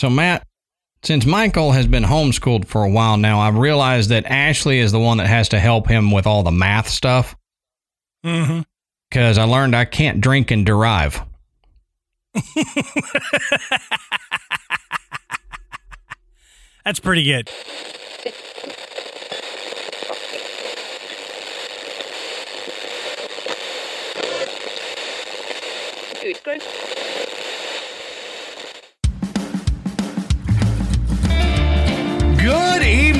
So, Matt, since Michael has been homeschooled for a while now, I've realized that Ashley is the one that has to help him with all the math stuff. Mm-hmm. Because I learned I can't drink and derive. That's pretty good. Good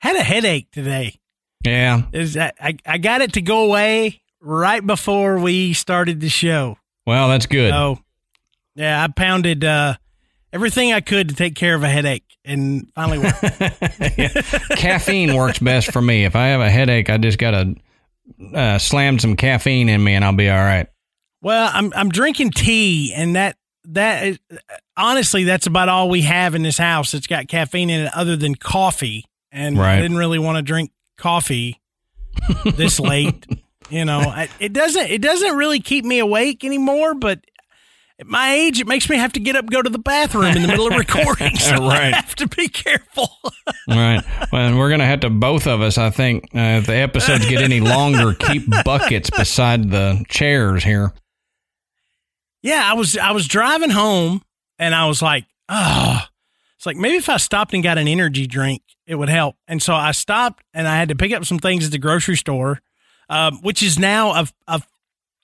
Had a headache today. Yeah. Is that I, I got it to go away right before we started the show. Well, that's good. So yeah, I pounded uh, everything I could to take care of a headache and finally worked. caffeine works best for me. If I have a headache, I just gotta uh, slam some caffeine in me, and I'll be all right. well, I'm I'm drinking tea and that that is, honestly that's about all we have in this house. It's got caffeine in it other than coffee. And Right. I didn't really want to drink coffee this late. You know, I, it doesn't it doesn't really keep me awake anymore, but at my age, it makes me have to get up, and go to the bathroom in the middle of recording. So Right. I have to be careful. Right. Well, we're gonna have to both of us. I think uh, if the episodes get any longer, keep buckets beside the chairs here. yeah, I was I was driving home and I was like, oh, it's like maybe if I stopped and got an energy drink, it would help. And so I stopped and I had to pick up some things at the grocery store, um, which is now a a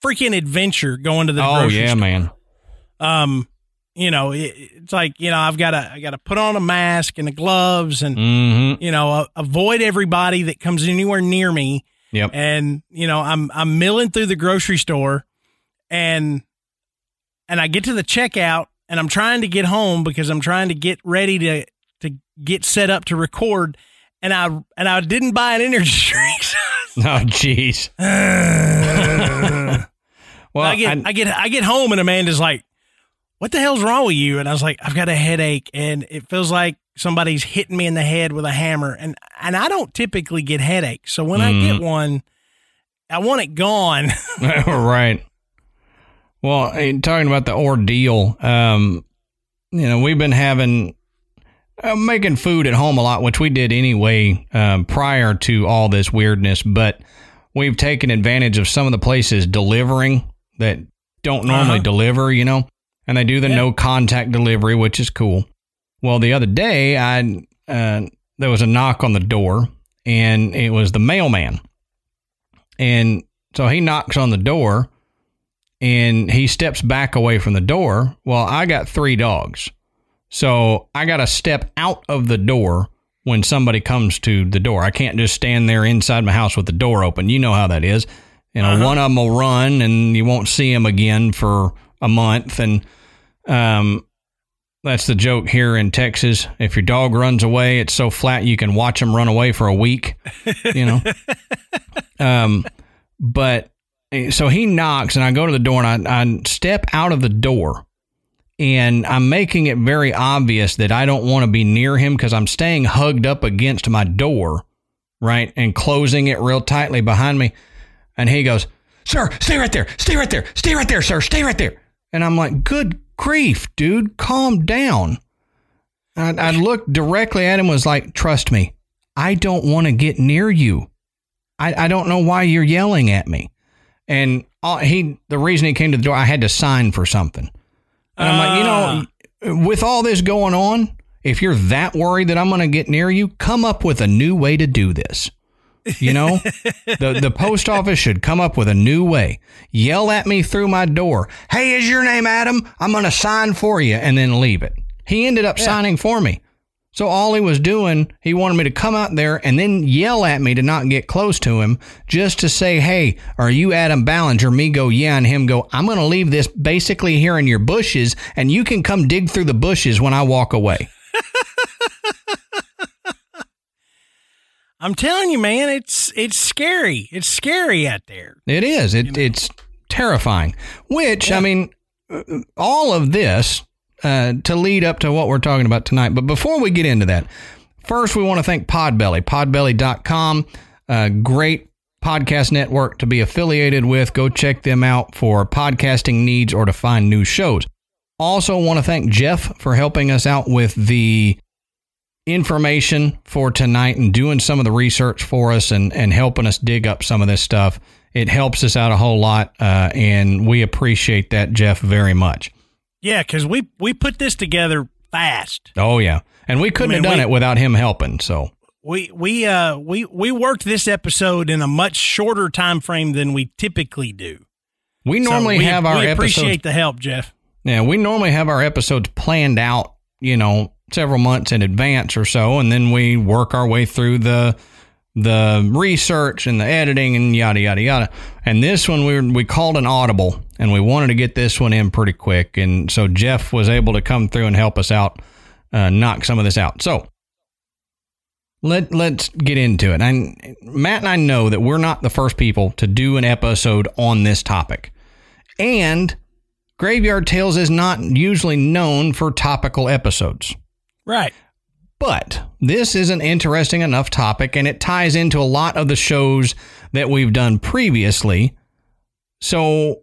freaking adventure going to the grocery store. oh yeah, store. man. um you know it, it's like you know i've got to i got to put on a mask and the gloves and Mm-hmm. you know a- avoid everybody that comes anywhere near me Yep. and you know i'm i'm milling through the grocery store and and i get to the checkout and i'm trying to get home because i'm trying to get ready to to get set up to record and i and i didn't buy an energy drink Oh, jeez. Well, I get I, get I get home and Amanda's like, "What the hell's wrong with you?" And I was like, "I've got a headache and it feels like somebody's hitting me in the head with a hammer." And and I don't typically get headaches, so when I get mm. one, I want it gone. right. Well, talking about the ordeal, um, you know, we've been having uh, making food at home a lot, which we did anyway um, prior to all this weirdness. But we've taken advantage of some of the places delivering that don't normally Uh-huh. deliver, you know, and they do the Yeah. no contact delivery, which is cool. Well, the other day, I uh, there was a knock on the door, and it was the mailman. And so he knocks on the door and he steps back away from the door. Well, I got three dogs. So I got to step out of the door when somebody comes to the door. I can't just stand there inside my house with the door open. You know how that is. You know, Uh-huh. one of them will run and you won't see him again for a month. And um, that's the joke here in Texas. If your dog runs away, it's so flat you can watch him run away for a week. You know. um, but so he knocks, and I go to the door, and I, I step out of the door, and I'm making it very obvious that I don't want to be near him because I'm staying hugged up against my door, right, and closing it real tightly behind me. And he goes, "Sir, stay right there, stay right there, stay right there, sir, stay right there." And I'm like, "Good grief, dude, calm down." I, I looked directly at him, was like, "Trust me, I don't want to get near you. I, I don't know why you're yelling at me." And uh, he, the reason he came to the door, I had to sign for something. And I'm like, you know, with all this going on, if you're that worried that I'm going to get near you, come up with a new way to do this. You know, the the post office should come up with a new way. Yell at me through my door. Hey, is your name Adam? I'm going to sign for you, and then leave it. He ended up signing for me. So all he was doing, he wanted me to come out there and then yell at me to not get close to him, just to say, "Hey, are you Adam Ballinger?" Me go, "Yeah," and him go, "I'm going to leave this basically here in your bushes, and you can come dig through the bushes when I walk away." I'm telling you, man, it's it's scary. It's scary out there. It is. It, you know? It's terrifying. Which yeah. I mean, all of this uh, to lead up to what we're talking about tonight. But before we get into that, first we want to thank Podbelly, Podbelly.com, a great podcast network to be affiliated with. Go check them out for podcasting needs or to find new shows. Also, want to thank Jeff for helping us out with the information for tonight and doing some of the research for us and, and helping us dig up some of this stuff. It helps us out a whole lot, uh, and we appreciate that, Jeff, very much. Yeah, because we we put this together fast. Oh yeah, and we couldn't I mean, have done we- it without him helping. So We we uh we we worked this episode in a much shorter time frame than we typically do. we So normally we, have our we episodes. appreciate the help, Jeff. Yeah, we normally have our episodes planned out, you know, several months in advance or so, and then we work our way through the the research and the editing and yada yada yada. And this one we were, we called an audible, and we wanted to get this one in pretty quick, and so Jeff was able to come through and help us out, uh, knock some of this out. So. Let let's get into it. And Matt and I know that we're not the first people to do an episode on this topic. And Graveyard Tales is not usually known for topical episodes. Right. But this is an interesting enough topic and it ties into a lot of the shows that we've done previously. So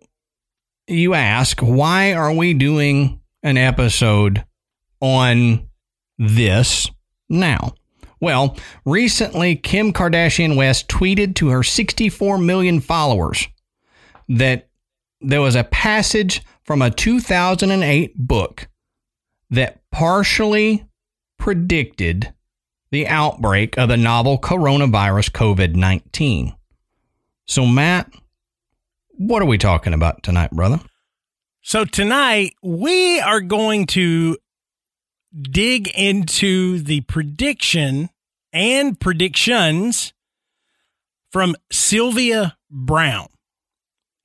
you ask, why are we doing an episode on this now? Well, recently, Kim Kardashian West tweeted to her 64 million followers that there was a passage from a 2008 book that partially predicted the outbreak of the novel coronavirus COVID 19. So, Matt, what are we talking about tonight, brother? So tonight we are going to dig into the prediction and predictions from Sylvia Browne.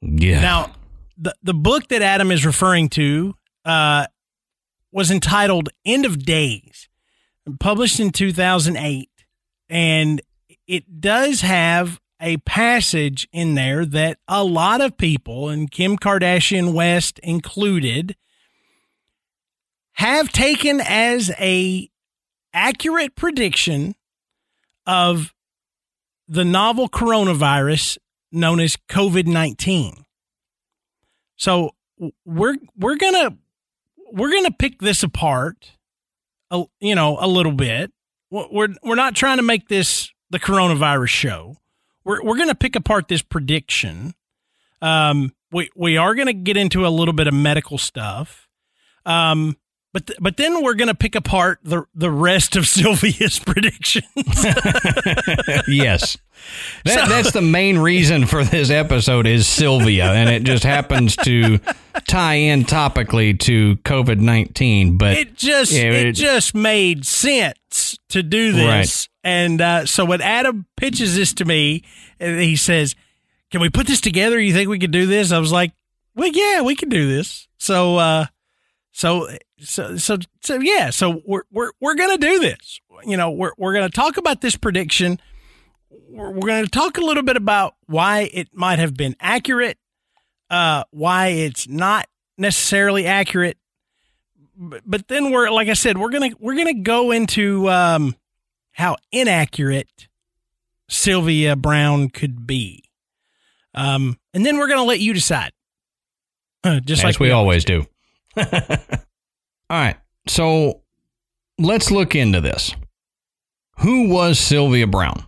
Yeah. Now, the the book that Adam is referring to uh, was entitled "End of Days," published in 2008, and it does have a passage in there that a lot of people, and Kim Kardashian West included, have taken as a accurate prediction of the novel coronavirus known as COVID nineteen. So we're we're gonna we're gonna pick this apart, a, you know, a little bit. We're we're not trying to make this the coronavirus show. We're we're gonna pick apart this prediction. Um, we we are gonna get into a little bit of medical stuff. Um, but th- but then we're gonna pick apart the the rest of Sylvia's predictions. yes. That, So- that's the main reason for this episode is Sylvia, and it just happens to tie in topically to COVID nineteen. But it just Yeah, it, it- just made sense to do this and uh, so when adam pitches this to me and he says can we put this together you think we could do this i was like well yeah we can do this so uh so so so so yeah so we're we're, we're gonna do this. You know we're, we're gonna talk about this prediction. We're, we're gonna talk a little bit about why it might have been accurate uh why it's not necessarily accurate. But, but then we're like I said, we're gonna we're gonna go into um, how inaccurate Sylvia Browne could be, um, and then we're gonna let you decide. Uh, Just as like we always do. All right. So let's look into this. Who was Sylvia Browne?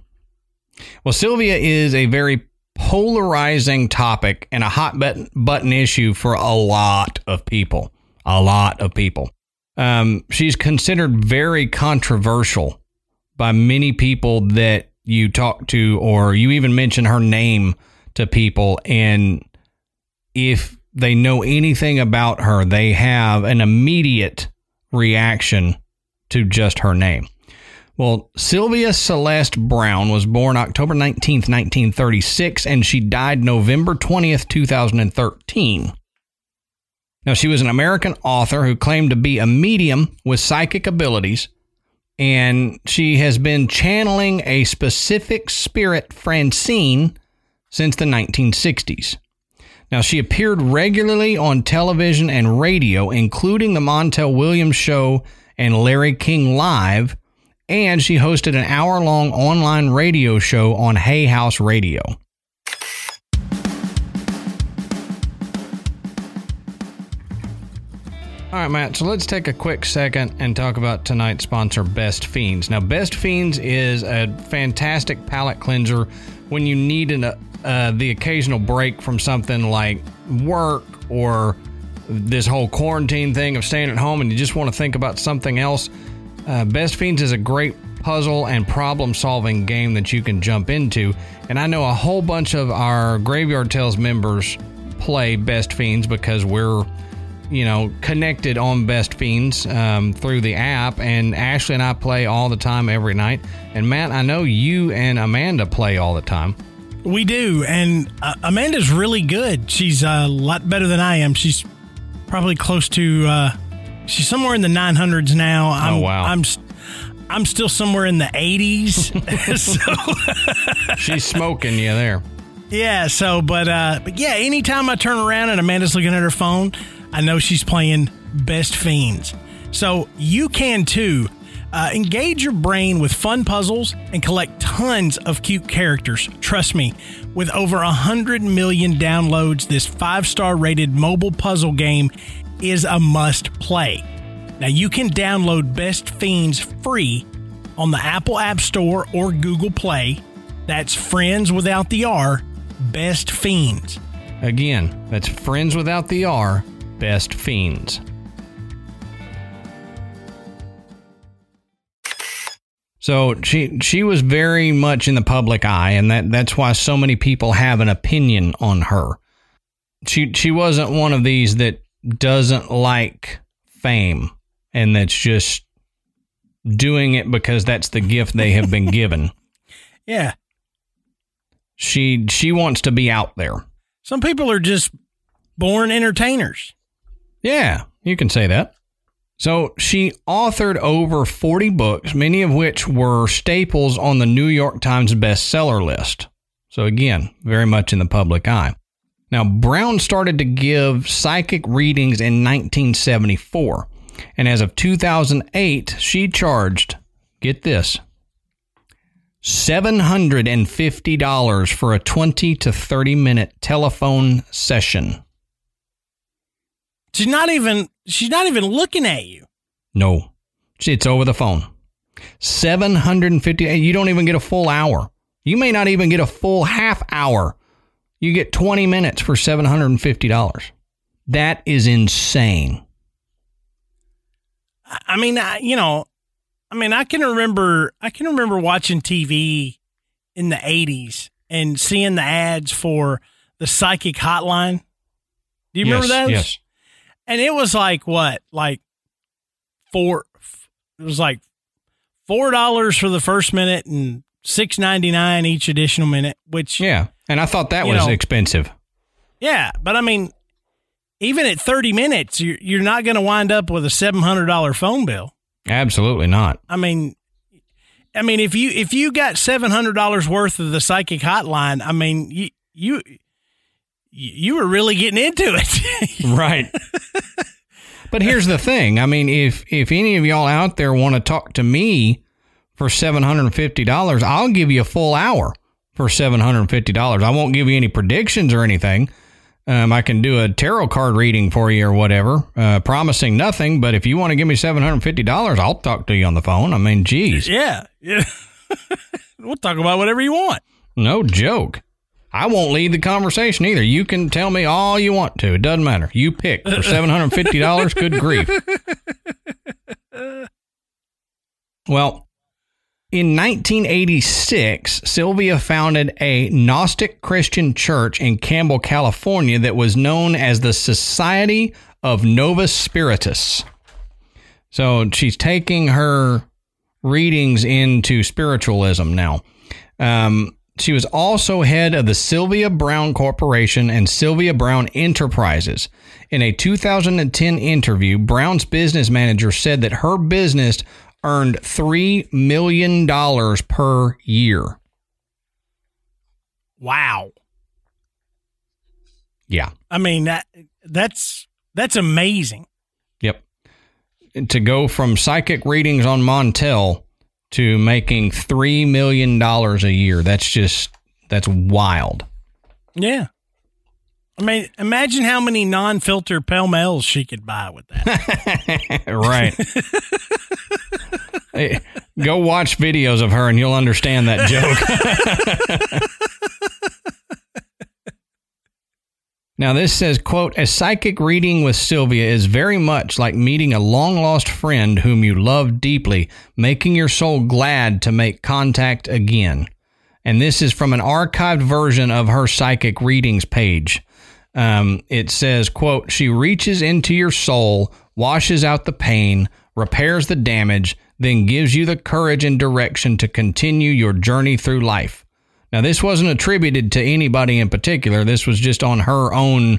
Well, Sylvia is a very polarizing topic and a hot button, issue for a lot of people. A lot of people. Um, she's considered very controversial by many people that you talk to, or you even mention her name to people. And if they know anything about her, they have an immediate reaction to just her name. Well, Sylvia Celeste Browne was born October 19th, 1936, and she died November 20th, 2013. Now, she was an American author who claimed to be a medium with psychic abilities and she has been channeling a specific spirit, Francine, since the 1960s. Now, she appeared regularly on television and radio, including The Montel Williams Show and Larry King Live, and she hosted an hour long online radio show on Hay House Radio. All right, Matt. So let's take a quick second and talk about tonight's sponsor, Best Fiends. Now, Best Fiends is a fantastic palate cleanser when you need an, uh, the occasional break from something like work or this whole quarantine thing of staying at home and you just want to think about something else. Uh, Best Fiends is a great puzzle and problem solving game that you can jump into. And I know a whole bunch of our Graveyard Tales members play Best Fiends because we're you know, connected on Best Fiends um, through the app. And Ashley and I play all the time every night. And Matt, I know you and Amanda play all the time. We do. And uh, Amanda's really good. She's a lot better than I am. She's probably close to, uh, she's somewhere in the 900s now. I'm, oh, wow. I'm, I'm still somewhere in the 80s. so she's smoking you there. Yeah. So, but, uh, but yeah, anytime I turn around and Amanda's looking at her phone, I know she's playing Best Fiends. So you can too. Uh, engage your brain with fun puzzles and collect tons of cute characters. Trust me, with over 100 million downloads, this five star rated mobile puzzle game is a must play. Now, you can download Best Fiends free on the Apple App Store or Google Play. That's Friends without the R, Best Fiends. Again, that's Friends without the R, Best Fiends. So she she was very much in the public eye, and that, that's why so many people have an opinion on her. She she wasn't one of these that doesn't like fame and that's just doing it because that's the gift they have been given. Yeah. She she wants to be out there. Some people are just born entertainers. Yeah, you can say that. So she authored over 40 books, many of which were staples on the New York Times bestseller list. So again, very much in the public eye. Now, Browne started to give psychic readings in 1974. And as of 2008, she charged, get this, $750 for a 20 to 30 minute telephone session. She's not even she's not even looking at you. No. It's over the phone. 750 you don't even get a full hour. You may not even get a full half hour. You get 20 minutes for $750. That is insane. I mean, I, you know, I mean, I can remember I can remember watching TV in the 80s and seeing the ads for the psychic hotline. Do you yes, remember those? Yes and it was like what, like four. It was like four dollars for the first minute and six ninety nine each additional minute. Which yeah, and I thought that was know, expensive. Yeah, but I mean, even at thirty minutes, you're you're not going to wind up with a seven hundred dollar phone bill. Absolutely not. I mean, I mean, if you if you got seven hundred dollars worth of the psychic hotline, I mean, you you you were really getting into it. right. But here's the thing. I mean, if if any of y'all out there want to talk to me for $750, I'll give you a full hour for $750. I won't give you any predictions or anything. Um, I can do a tarot card reading for you or whatever, uh, promising nothing. But if you want to give me $750, I'll talk to you on the phone. I mean, geez. Yeah. Yeah. we'll talk about whatever you want. No joke. I won't lead the conversation either. You can tell me all you want to. It doesn't matter. You pick for seven hundred fifty dollars. Good grief. Well, in 1986, Sylvia founded a Gnostic Christian church in Campbell, California, that was known as the Society of Novus Spiritus. So she's taking her readings into spiritualism now. Um, she was also head of the Sylvia Browne Corporation and Sylvia Browne Enterprises. In a 2010 interview, Browne's business manager said that her business earned $3 million per year. Wow. Yeah. I mean that that's that's amazing. Yep. And To go from psychic readings on Montel to making $3 million a year. That's just, that's wild. Yeah. I mean, imagine how many non-filter Pall Malls she could buy with that. right. hey, go watch videos of her and you'll understand that joke. Now this says, quote, a psychic reading with Sylvia is very much like meeting a long lost friend whom you love deeply, making your soul glad to make contact again. And this is from an archived version of her psychic readings page. Um, it says, quote, she reaches into your soul, washes out the pain, repairs the damage, then gives you the courage and direction to continue your journey through life. Now, this wasn't attributed to anybody in particular. This was just on her own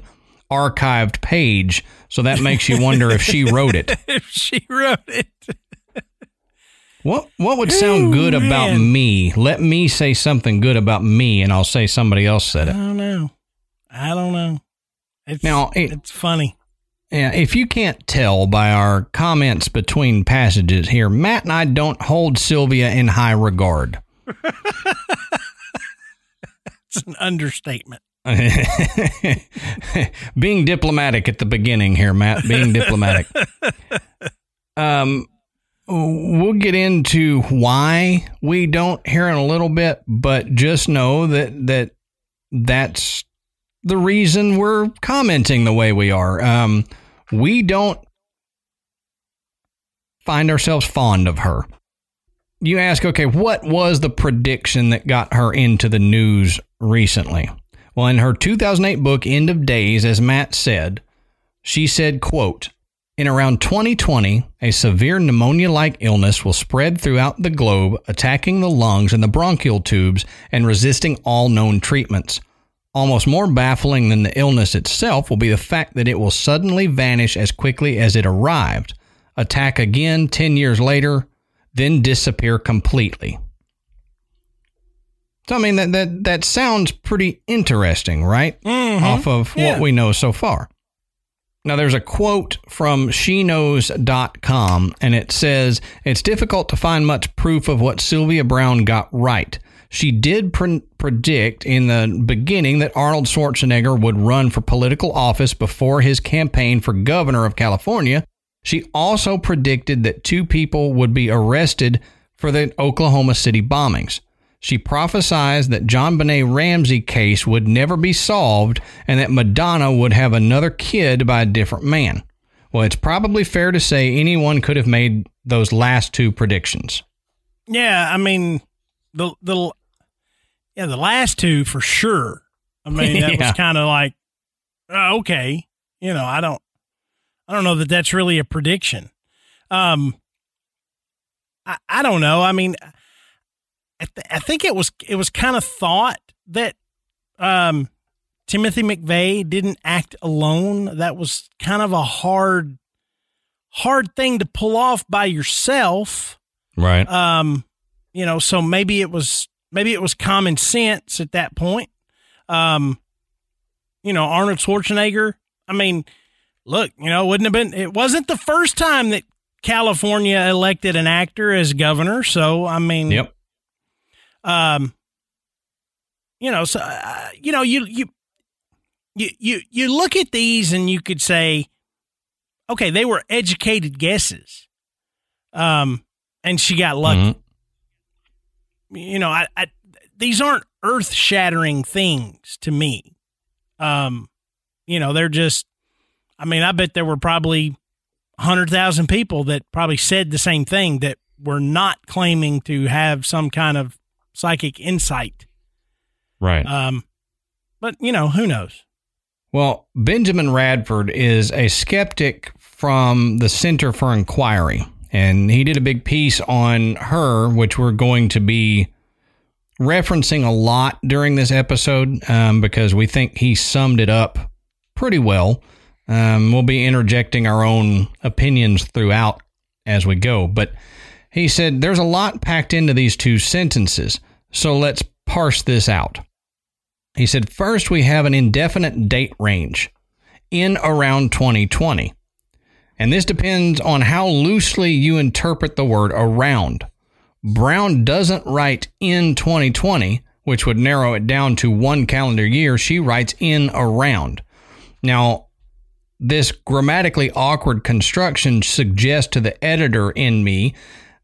archived page. So that makes you wonder if she wrote it. if she wrote it. What what would sound Ooh, good about me? Let me say something good about me and I'll say somebody else said it. I don't know. I don't know. It's Now, it- it's funny. Yeah, if you can't tell by our comments between passages here, Matt and I don't hold Sylvia in high regard. It's an understatement. being diplomatic at the beginning here, Matt. Being diplomatic. Um, we'll get into why we don't here in a little bit, but just know that that that's the reason we're commenting the way we are. Um, we don't find ourselves fond of her. You ask, okay, what was the prediction that got her into the news recently? Well, in her 2008 book, End of Days, as Matt said, she said, quote, in around 2020, a severe pneumonia like illness will spread throughout the globe, attacking the lungs and the bronchial tubes and resisting all known treatments. Almost more baffling than the illness itself will be the fact that it will suddenly vanish as quickly as it arrived, attack again 10 years later, then disappear completely. So I mean that that that sounds pretty interesting, right? Mhm. Off of Yeah. what we know so far. Now there's a quote from sheknows.com and it says it's difficult to find much proof of what Sylvia Browne got right. She did pre- predict in the beginning that Arnold Schwarzenegger would run for political office before his campaign for governor of California. She also predicted that two people would be arrested for the Oklahoma City bombings. She prophesied that JonBenét Ramsey case would never be solved and that Madonna would have another kid by a different man. Well, it's probably fair to say anyone could have made those last two predictions. Yeah, I mean the the yeah the last two for sure. I mean that Yeah. was kind of like uh, okay, you know I don't I don't know that that's really a prediction. Um, I I don't know. I mean, I, th- I think it was it was kind of thought that um Timothy McVeigh didn't act alone. That was kind of a hard hard thing to pull off by yourself Right. um you know so maybe it was maybe it was common sense at that point um you know arnold schwarzenegger i mean look you know it wouldn't have been it wasn't the first time that california elected an actor as governor so i mean Yep. Um you know so uh, you know you you you you you look at these and you could say okay they were educated guesses. Um and she got lucky. Mhm. you know I, I these aren't earth shattering things to me. Um you know they're just i mean i bet there were probably 100,000 people that probably said the same thing that were not claiming to have some kind of psychic insight Right. um but you know who knows Well, Benjamin Radford is a skeptic from the Center for Inquiry, and he did a big piece on her, which we're going to be referencing a lot during this episode um, because we think he summed it up pretty well. Um, we'll be interjecting our own opinions throughout as we go, but He said, There's a lot packed into these two sentences, so let's parse this out. He said, First, we have an indefinite date range in around 2020. And this depends on how loosely you interpret the word around. Browne doesn't write in 2020, which would narrow it down to one calendar year. She writes in around. Now, this grammatically awkward construction suggests to the editor in me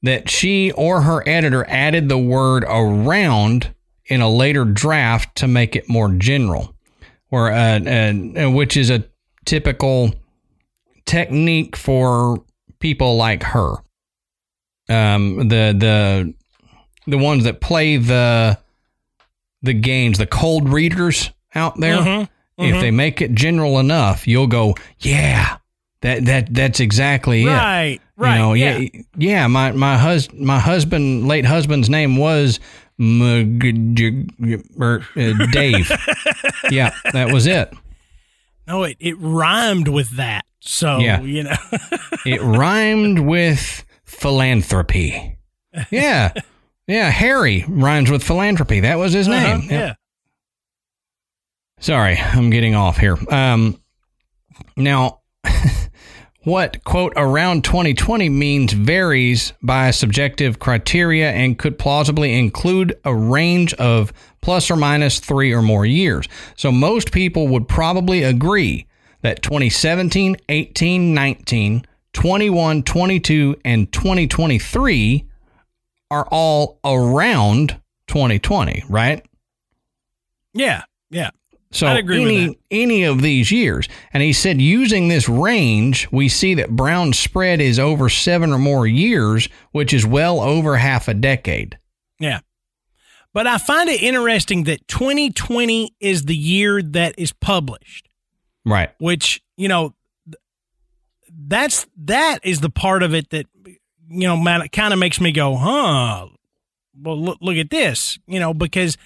that she or her editor added the word around in a later draft to make it more general, or uh, uh, which is a typical technique for people like her. Um, the the the ones that play the the games, the cold readers out there. Mm-hmm. Mm-hmm. If they make it general enough, you'll go, yeah, that that that's exactly it. Right. You know, yeah, yeah. yeah my my hus my husband, late husband's name was er, uh, Dave. yeah, that was it. No, it it rhymed with that. So yeah. you know, it rhymed with philanthropy. Yeah, yeah. Harry rhymes with philanthropy. That was his uh-huh, name. Yeah. Sorry, I'm getting off here. Um, now, what, quote, around 2020 means varies by subjective criteria and could plausibly include a range of plus or minus three or more years. So most people would probably agree that 2017, 18, 19, 21, 22, and 2023 are all around 2020, right? Yeah, yeah. So any any of these years, and he said using this range, we see that Browne's spread is over seven or more years, which is well over half a decade. Yeah, but I find it interesting that 2020 is the year that is published, right? Which you know, that's that is the part of it that you know, kind of makes me go, huh? Well, look, look at this, you know, because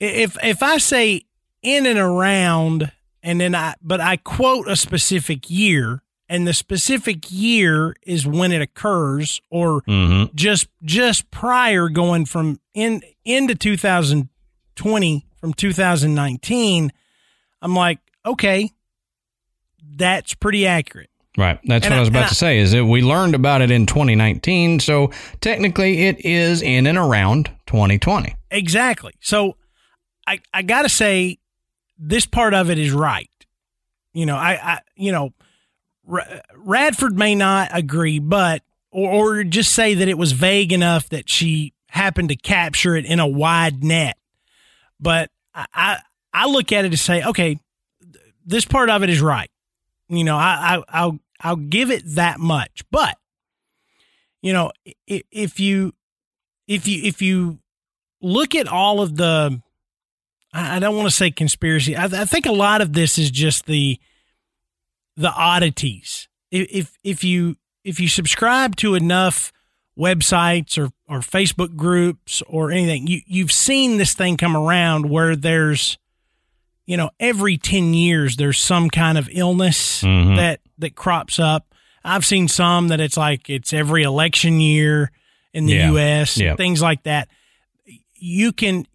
if if I say in and around and then I but I quote a specific year and the specific year is when it occurs or mm-hmm. just just prior going from in into 2020 from 2019 I'm like okay that's pretty accurate Right. That's and what I, I was about to say is that we learned about it in 2019. So technically it is in and around 2020. Exactly. So I, I got to say, this part of it is right. You know, I, I you know, Radford may not agree, but or, or just say that it was vague enough that she happened to capture it in a wide net. But I, I, I look at it to say, okay, this part of it is right. You know, I, I I'll I'll give it that much. But you know, if you if you if you look at all of the I don't want to say conspiracy. I, I, think a lot of this is just the the oddities. If if you if you subscribe to enough websites or or Facebook groups or anything, you you've seen this thing come around where there's you know every 10 years there's some kind of illness mm-hmm. that that crops up. I've seen some that it's like it's every election year in the yeah. US, yeah. things like that. You can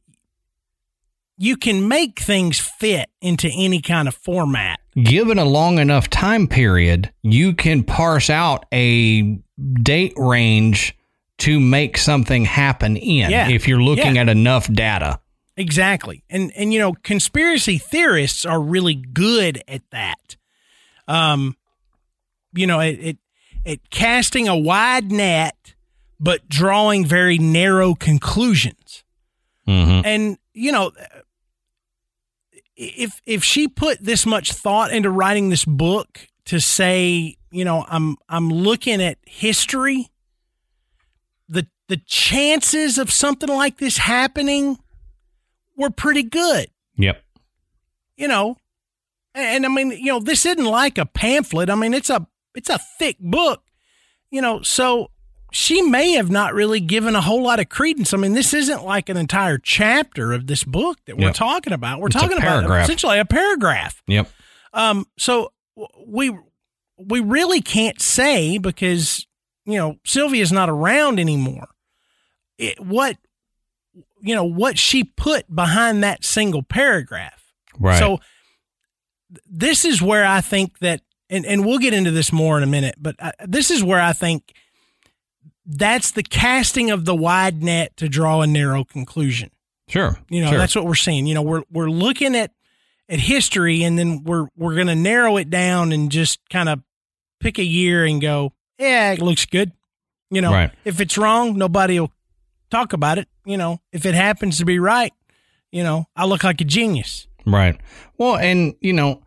you can make things fit into any kind of format. Given a long enough time period, you can parse out a date range to make something happen in yeah. if you're looking yeah. at enough data. Exactly. And and you know, conspiracy theorists are really good at that. Um you know, it it, it casting a wide net but drawing very narrow conclusions. Mm-hmm. And you know, if if she put this much thought into writing this book to say, you know, I'm I'm looking at history, the the chances of something like this happening were pretty good. Yep. You know, and, and I mean, you know, this isn't like a pamphlet. I mean, it's a it's a thick book. You know, so she may have not really given a whole lot of credence. I mean, this isn't like an entire chapter of this book that we're talking about. We're it's talking about essentially a paragraph. Yep. Um. So we we really can't say because you know, Sylvia's not around anymore. It, what, you know, what she put behind that single paragraph. Right. So this is where I think that, and, and we'll get into this more in a minute, but I, this is where I think that's the casting of the wide net to draw a narrow conclusion. Sure. You know, sure. that's what we're seeing. You know, we're we're looking at at history and then we're we're going to narrow it down and just kind of pick a year and go, yeah, it looks good. You know, Right. if it's wrong, nobody will talk about it. You know, if it happens to be right, you know, I look like a genius. Right. Well, and you know,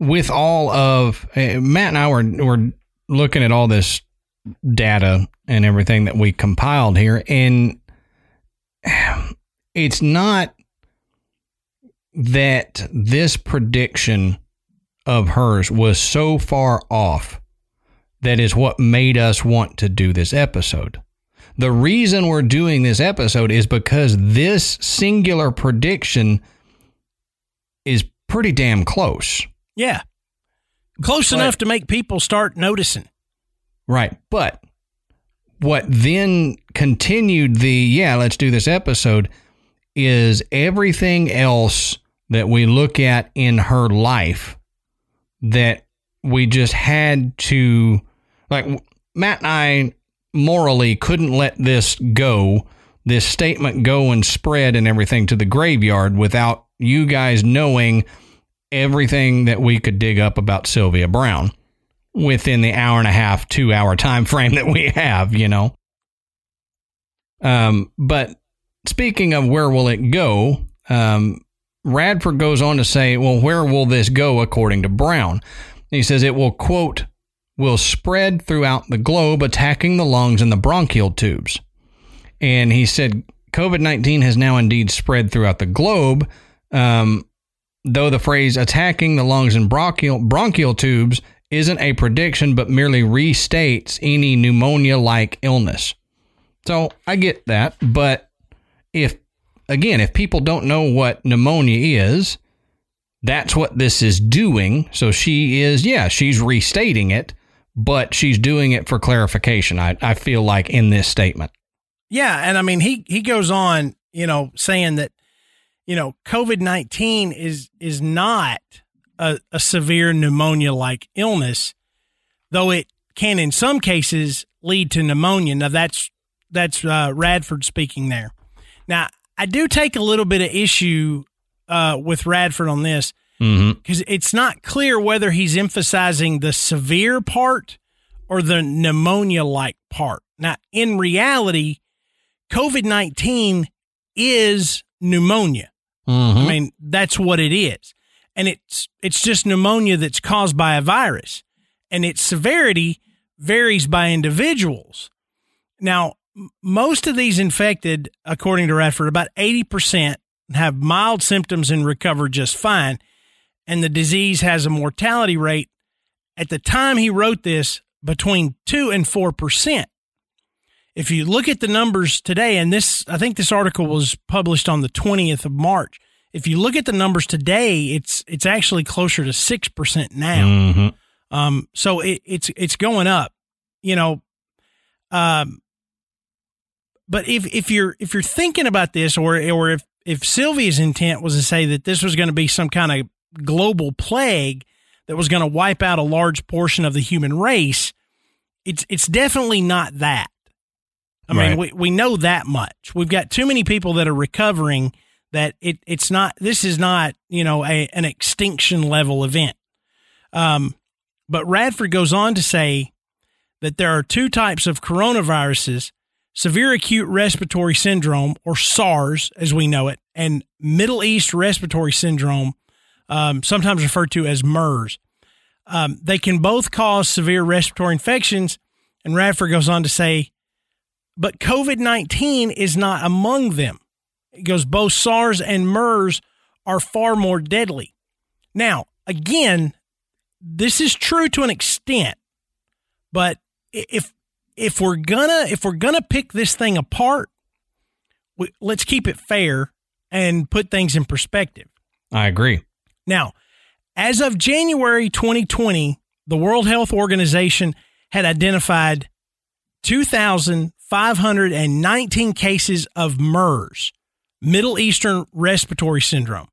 with all of uh, Matt and I were were looking at all this data and everything that we compiled here, and it's not that this prediction of hers was so far off that is what made us want to do this episode. The reason we're doing this episode is because this singular prediction is pretty damn close. Yeah. Close But- enough to make people start noticing. Right. But what then continued the, yeah, let's do this episode is everything else that we look at in her life that we just had to, like, Matt and I morally couldn't let this go, this statement go and spread and everything to the graveyard without you guys knowing everything that we could dig up about Sylvia Browne within the hour and a half, two hour time frame that we have, you know. Um, but speaking of where will it go, um, Radford goes on to say, well, where will this go according to Browne? He says it will, quote, will spread throughout the globe, attacking the lungs and the bronchial tubes. And he said COVID 19 has now indeed spread throughout the globe, um, though the phrase attacking the lungs and bronchial, bronchial tubes isn't a prediction, but merely restates any pneumonia like illness. So I get that. But if, again, if people don't know what pneumonia is, that's what this is doing. So she is, yeah, she's restating it, but she's doing it for clarification. I, I feel like in this statement. Yeah, and I mean he he goes on, you know, saying that you know, COVID-19 is is not a, a severe pneumonia like illness, though it can in some cases lead to pneumonia. Now that's that's uh, Radford speaking there. Now, I do take a little bit of issue uh, with Radford on this Mm-hmm. because it's not clear whether he's emphasizing the severe part or the pneumonia like part. Now, in reality, COVID 19 is pneumonia. Mm-hmm. I mean, that's what it is. And it's it's just pneumonia that's caused by a virus. And its severity varies by individuals. Now, most of these infected, according to Radford, about 80% have mild symptoms and recover just fine. And the disease has a mortality rate at the time he wrote this between 2 and 4%. If you look at the numbers today, and this, I think this article was published on the 20th of March. If you look at the numbers today, it's it's actually closer to six percent now. Mm-hmm. Um, so it, it's it's going up, you know. Um, but if if you're if you're thinking about this, or or if if Sylvia's intent was to say that this was going to be some kind of global plague that was going to wipe out a large portion of the human race, it's it's definitely not that. I mean, we, we know that much. We've got too many people that are recovering that it it's not this is not, you know, a an extinction level event. Um but Radford goes on to say that there are two types of coronaviruses severe acute respiratory syndrome, or SARS as we know it, and Middle East respiratory syndrome, um, sometimes referred to as MERS. Um, they can both cause severe respiratory infections. And Radford goes on to say, but COVID 19 is not among them. It goes, both SARS and MERS are far more deadly. Now, again, this is true to an extent, but if if we're gonna if we're gonna pick this thing apart, we, let's keep it fair and put things in perspective. I agree. Now, as of January 2020, the World Health Organization had identified 2,519 cases of MERS, Middle Eastern Respiratory Syndrome,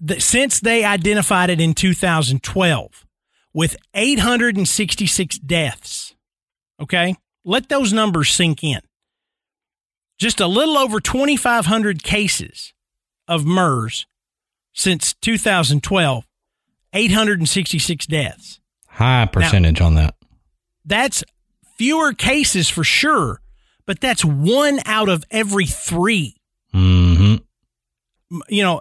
that since they identified it in 2012, with 866 deaths. Okay? Let those numbers sink in. Just a little over 2,500 cases of MERS since 2012, 866 deaths. High percentage now, on that. That's fewer cases for sure, but that's one out of every 3 mm-hmm. You know,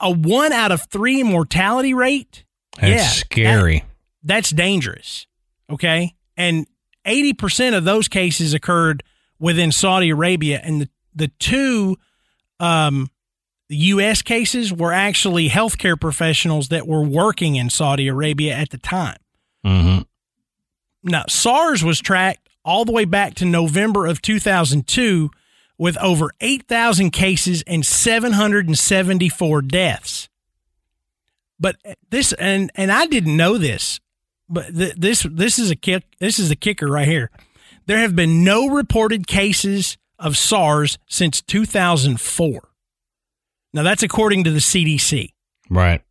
a, one out of three mortality rate. That's yeah, scary. That, that's dangerous. Okay. And 80% of those cases occurred within Saudi Arabia. And the, the two um, U.S. cases were actually healthcare professionals that were working in Saudi Arabia at the time. Mm-hmm. Now, SARS was tracked all the way back to November of 2002 with over 8,000 cases and 774 deaths. But this, and, and I didn't know this, but th- this, this is a kick. This is the kicker right here. There have been no reported cases of SARS since 2004. Now, that's according to the CDC. Right.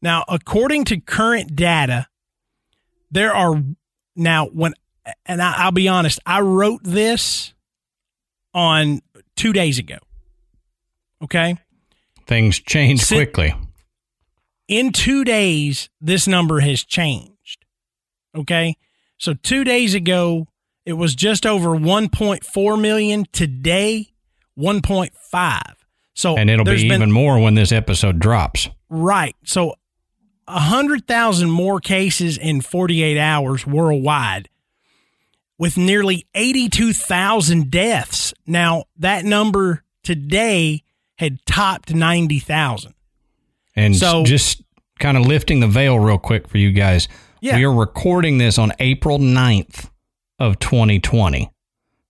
Now, according to current data, there are now when and I, will be honest, I wrote this on two days ago. Okay. Things change quickly. In two days, this number has changed. Okay. So two days ago, it was just over 1.4 million. Today, 1.5. So and it'll be been, even more when this episode drops. Right. So 100,000 more cases in 48 hours worldwide with nearly 82,000 deaths. Now, that number today had topped 90,000. And so, just kind of lifting the veil real quick for you guys. Yeah. We are recording this on April 9th of 2020.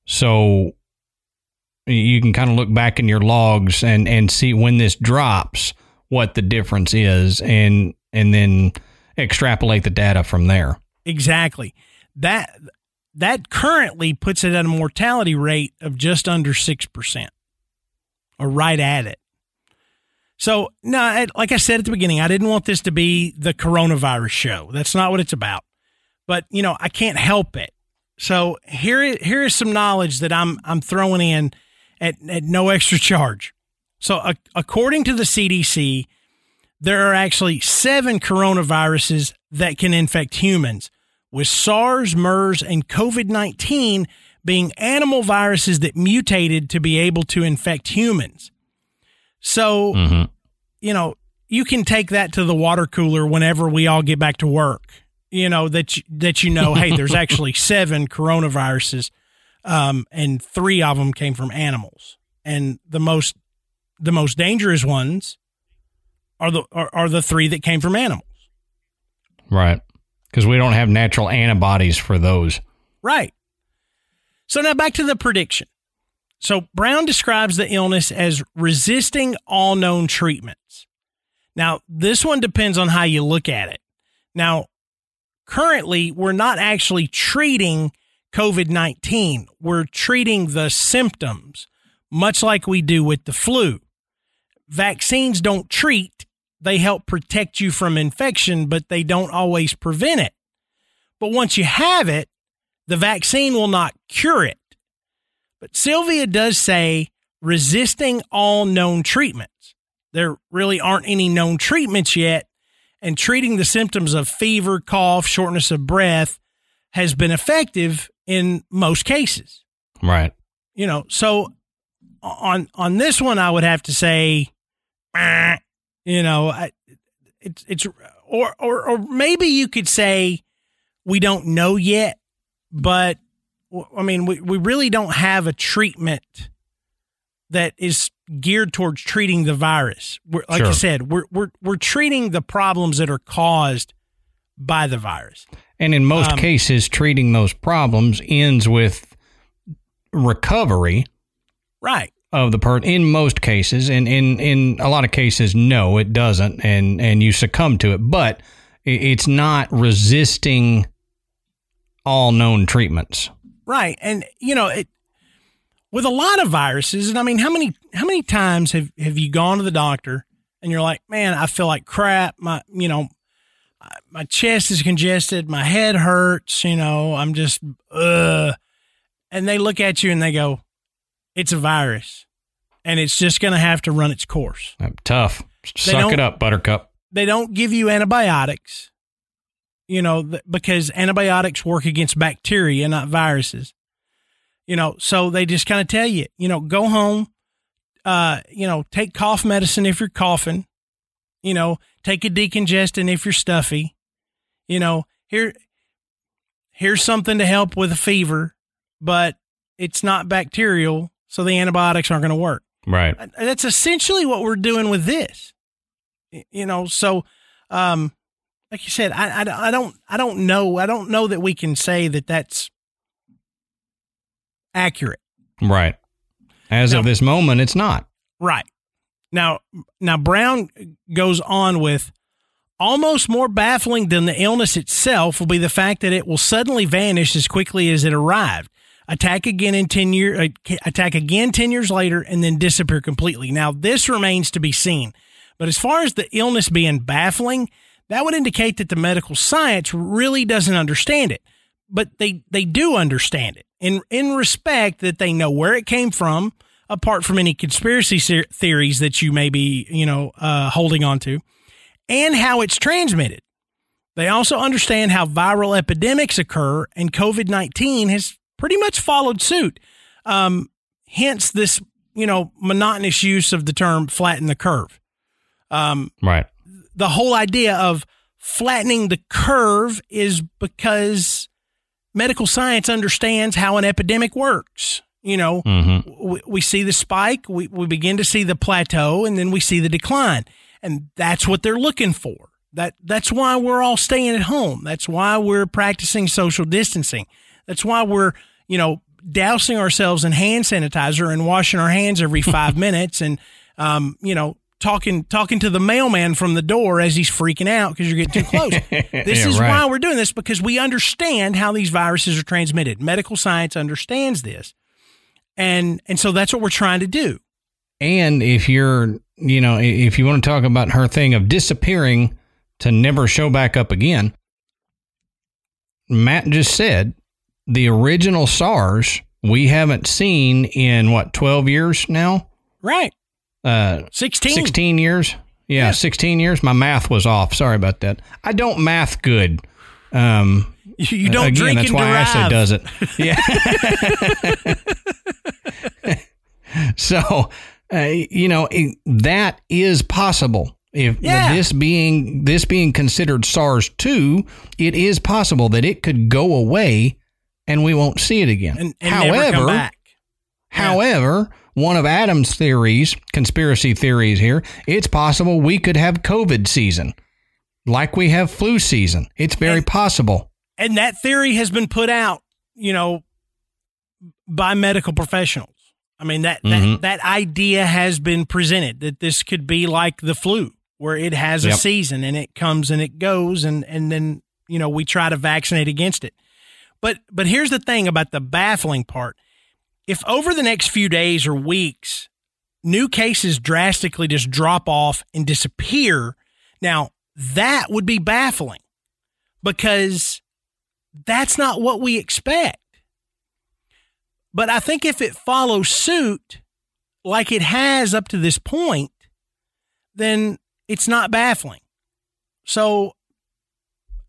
So you can kind of look back in your logs and and see when this drops what the difference is and and then extrapolate the data from there. Exactly. That that currently puts it at a mortality rate of just under 6% or right at it. So, no, like I said at the beginning, I didn't want this to be the coronavirus show. That's not what it's about. But, you know, I can't help it. So, here here is some knowledge that I'm I'm throwing in at, at no extra charge. So, uh, according to the CDC, there are actually seven coronaviruses that can infect humans, with SARS, MERS, and COVID 19 being animal viruses that mutated to be able to infect humans. So, mm-hmm. you know, you can take that to the water cooler whenever we all get back to work. You know that you, that you know, hey, there's actually seven coronaviruses, um, and three of them came from animals, and the most the most dangerous ones are the are, are the three that came from animals. Right. Because we don't have natural antibodies for those. Right. So now back to the prediction. So Browne describes the illness as resisting all known treatments. Now, this one depends on how you look at it. Now, currently, we're not actually treating COVID 19, we're treating the symptoms, much like we do with the flu. Vaccines don't treat, they help protect you from infection, but they don't always prevent it. But once you have it, the vaccine will not cure it. But Sylvia does say resisting all known treatments. There really aren't any known treatments yet, and treating the symptoms of fever, cough, shortness of breath has been effective in most cases. Right. You know, so on on this one I would have to say you know, I, it's it's or or or maybe you could say we don't know yet, but I mean, we, we really don't have a treatment that is geared towards treating the virus. We're, like sure. I said, we're we're we're treating the problems that are caused by the virus. And in most um, cases, treating those problems ends with recovery. Right of the person in most cases and in in a lot of cases no it doesn't and and you succumb to it but it's not resisting all known treatments. Right. And you know, it with a lot of viruses, and I mean, how many how many times have, have you gone to the doctor and you're like, man, I feel like crap. My you know, my chest is congested, my head hurts, you know, I'm just uh and they look at you and they go, It's a virus. And it's just gonna have to run its course. Tough. Suck it up, buttercup. They don't give you antibiotics you know, because antibiotics work against bacteria, not viruses. You know, so they just kind of tell you, you know, go home, uh, you know, take cough medicine if you're coughing, you know, take a decongestant if you're stuffy, you know, here, here's something to help with a fever, but it's not bacterial, so the antibiotics aren't going to work. Right. That's essentially what we're doing with this. You know, so um, like you said, I, I, I don't I don't know I don't know that we can say that that's accurate. Right. As now, of this moment, it's not. Right. Now now Browne goes on with almost more baffling than the illness itself will be the fact that it will suddenly vanish as quickly as it arrived. Attack again in 10 years uh, attack again 10 years later and then disappear completely. Now this remains to be seen. But as far as the illness being baffling, that would indicate that the medical science really doesn't understand it. But they, they do understand it in, in respect that they know where it came from, apart from any conspiracy theories that you may be, you know, uh, holding on to, and how it's transmitted. They also understand how viral epidemics occur, and COVID 19 has pretty much followed suit. Um, hence, this, you know, monotonous use of the term flatten the curve. Um, right the whole idea of flattening the curve is because medical science understands how an epidemic works. You know, mm-hmm. we, we, see the spike, we, we begin to see the plateau, and then we see the decline. And that's what they're looking for. That that's why we're all staying at home. That's why we're practicing social distancing. That's why we're, you know, dousing ourselves in hand sanitizer and washing our hands every five minutes and um, you know, talking talking to the mailman from the door as he's freaking out because you're getting too close. this yeah, is right. why we're doing this because we understand how these viruses are transmitted. Medical science understands this. And and so that's what we're trying to do. And if you're, you know, if you want to talk about her thing of disappearing to never show back up again, Matt just said the original SARS we haven't seen in what 12 years now? Right. Uh, 16. 16 years. Yeah, yeah, 16 years. My math was off. Sorry about that. I don't math good. Um, you, don't again, drink that's why drive. Ashley does it. Yeah. so, uh, you know, it, that is possible. If yeah. this being this being considered SARS two, it is possible that it could go away and we won't see it again. And, and however, however, one of Adam's theories, conspiracy theories here, it's possible we could have COVID season like we have flu season. It's very and, possible. And that theory has been put out, you know, by medical professionals. I mean that mm-hmm. that that idea has been presented that this could be like the flu where it has a season and it comes and it goes and and then you know we try to vaccinate against it. But but here's the thing about the baffling part if over the next few days or weeks, new cases drastically just drop off and disappear, now that would be baffling because that's not what we expect. But I think if it follows suit like it has up to this point, then it's not baffling. So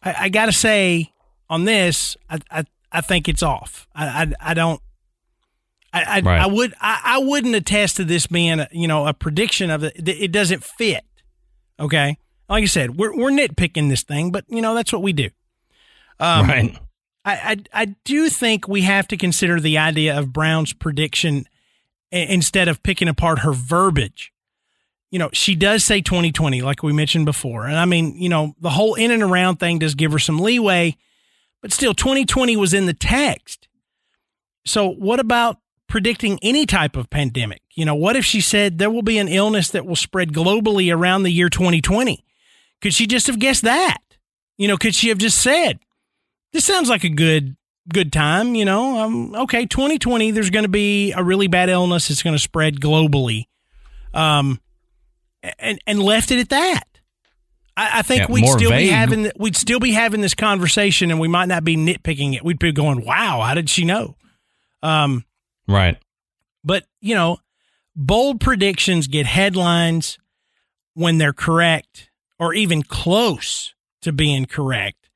I, I got to say on this, I, I, I think it's off. I, I, I don't I I, right. I would I, I, wouldn't attest to this being a, you know a prediction of it. It doesn't fit. Okay, like I said, we're we're nitpicking this thing, but you know that's what we do. Um, right. I, I I do think we have to consider the idea of Browne's prediction instead of picking apart her verbiage. You know, she does say 2020, like we mentioned before, and I mean, you know, the whole in and around thing does give her some leeway, but still, 2020 was in the text. So, what about predicting any type of pandemic. You know, what if she said there will be an illness that will spread globally around the year 2020? Could she just have guessed that? You know, could she have just said, this sounds like a good good time. You know, um, okay, 2020, there's going to be a really bad illness. It's going to spread globally. Um, and, and left it at that. I, I think Yeah, we'd still be having we'd still be having this conversation, and we might not be nitpicking it. We'd be going, "Wow, how did she know?" Um, Right. but you know, bold predictions get headlines when they're correct or even close to being correct.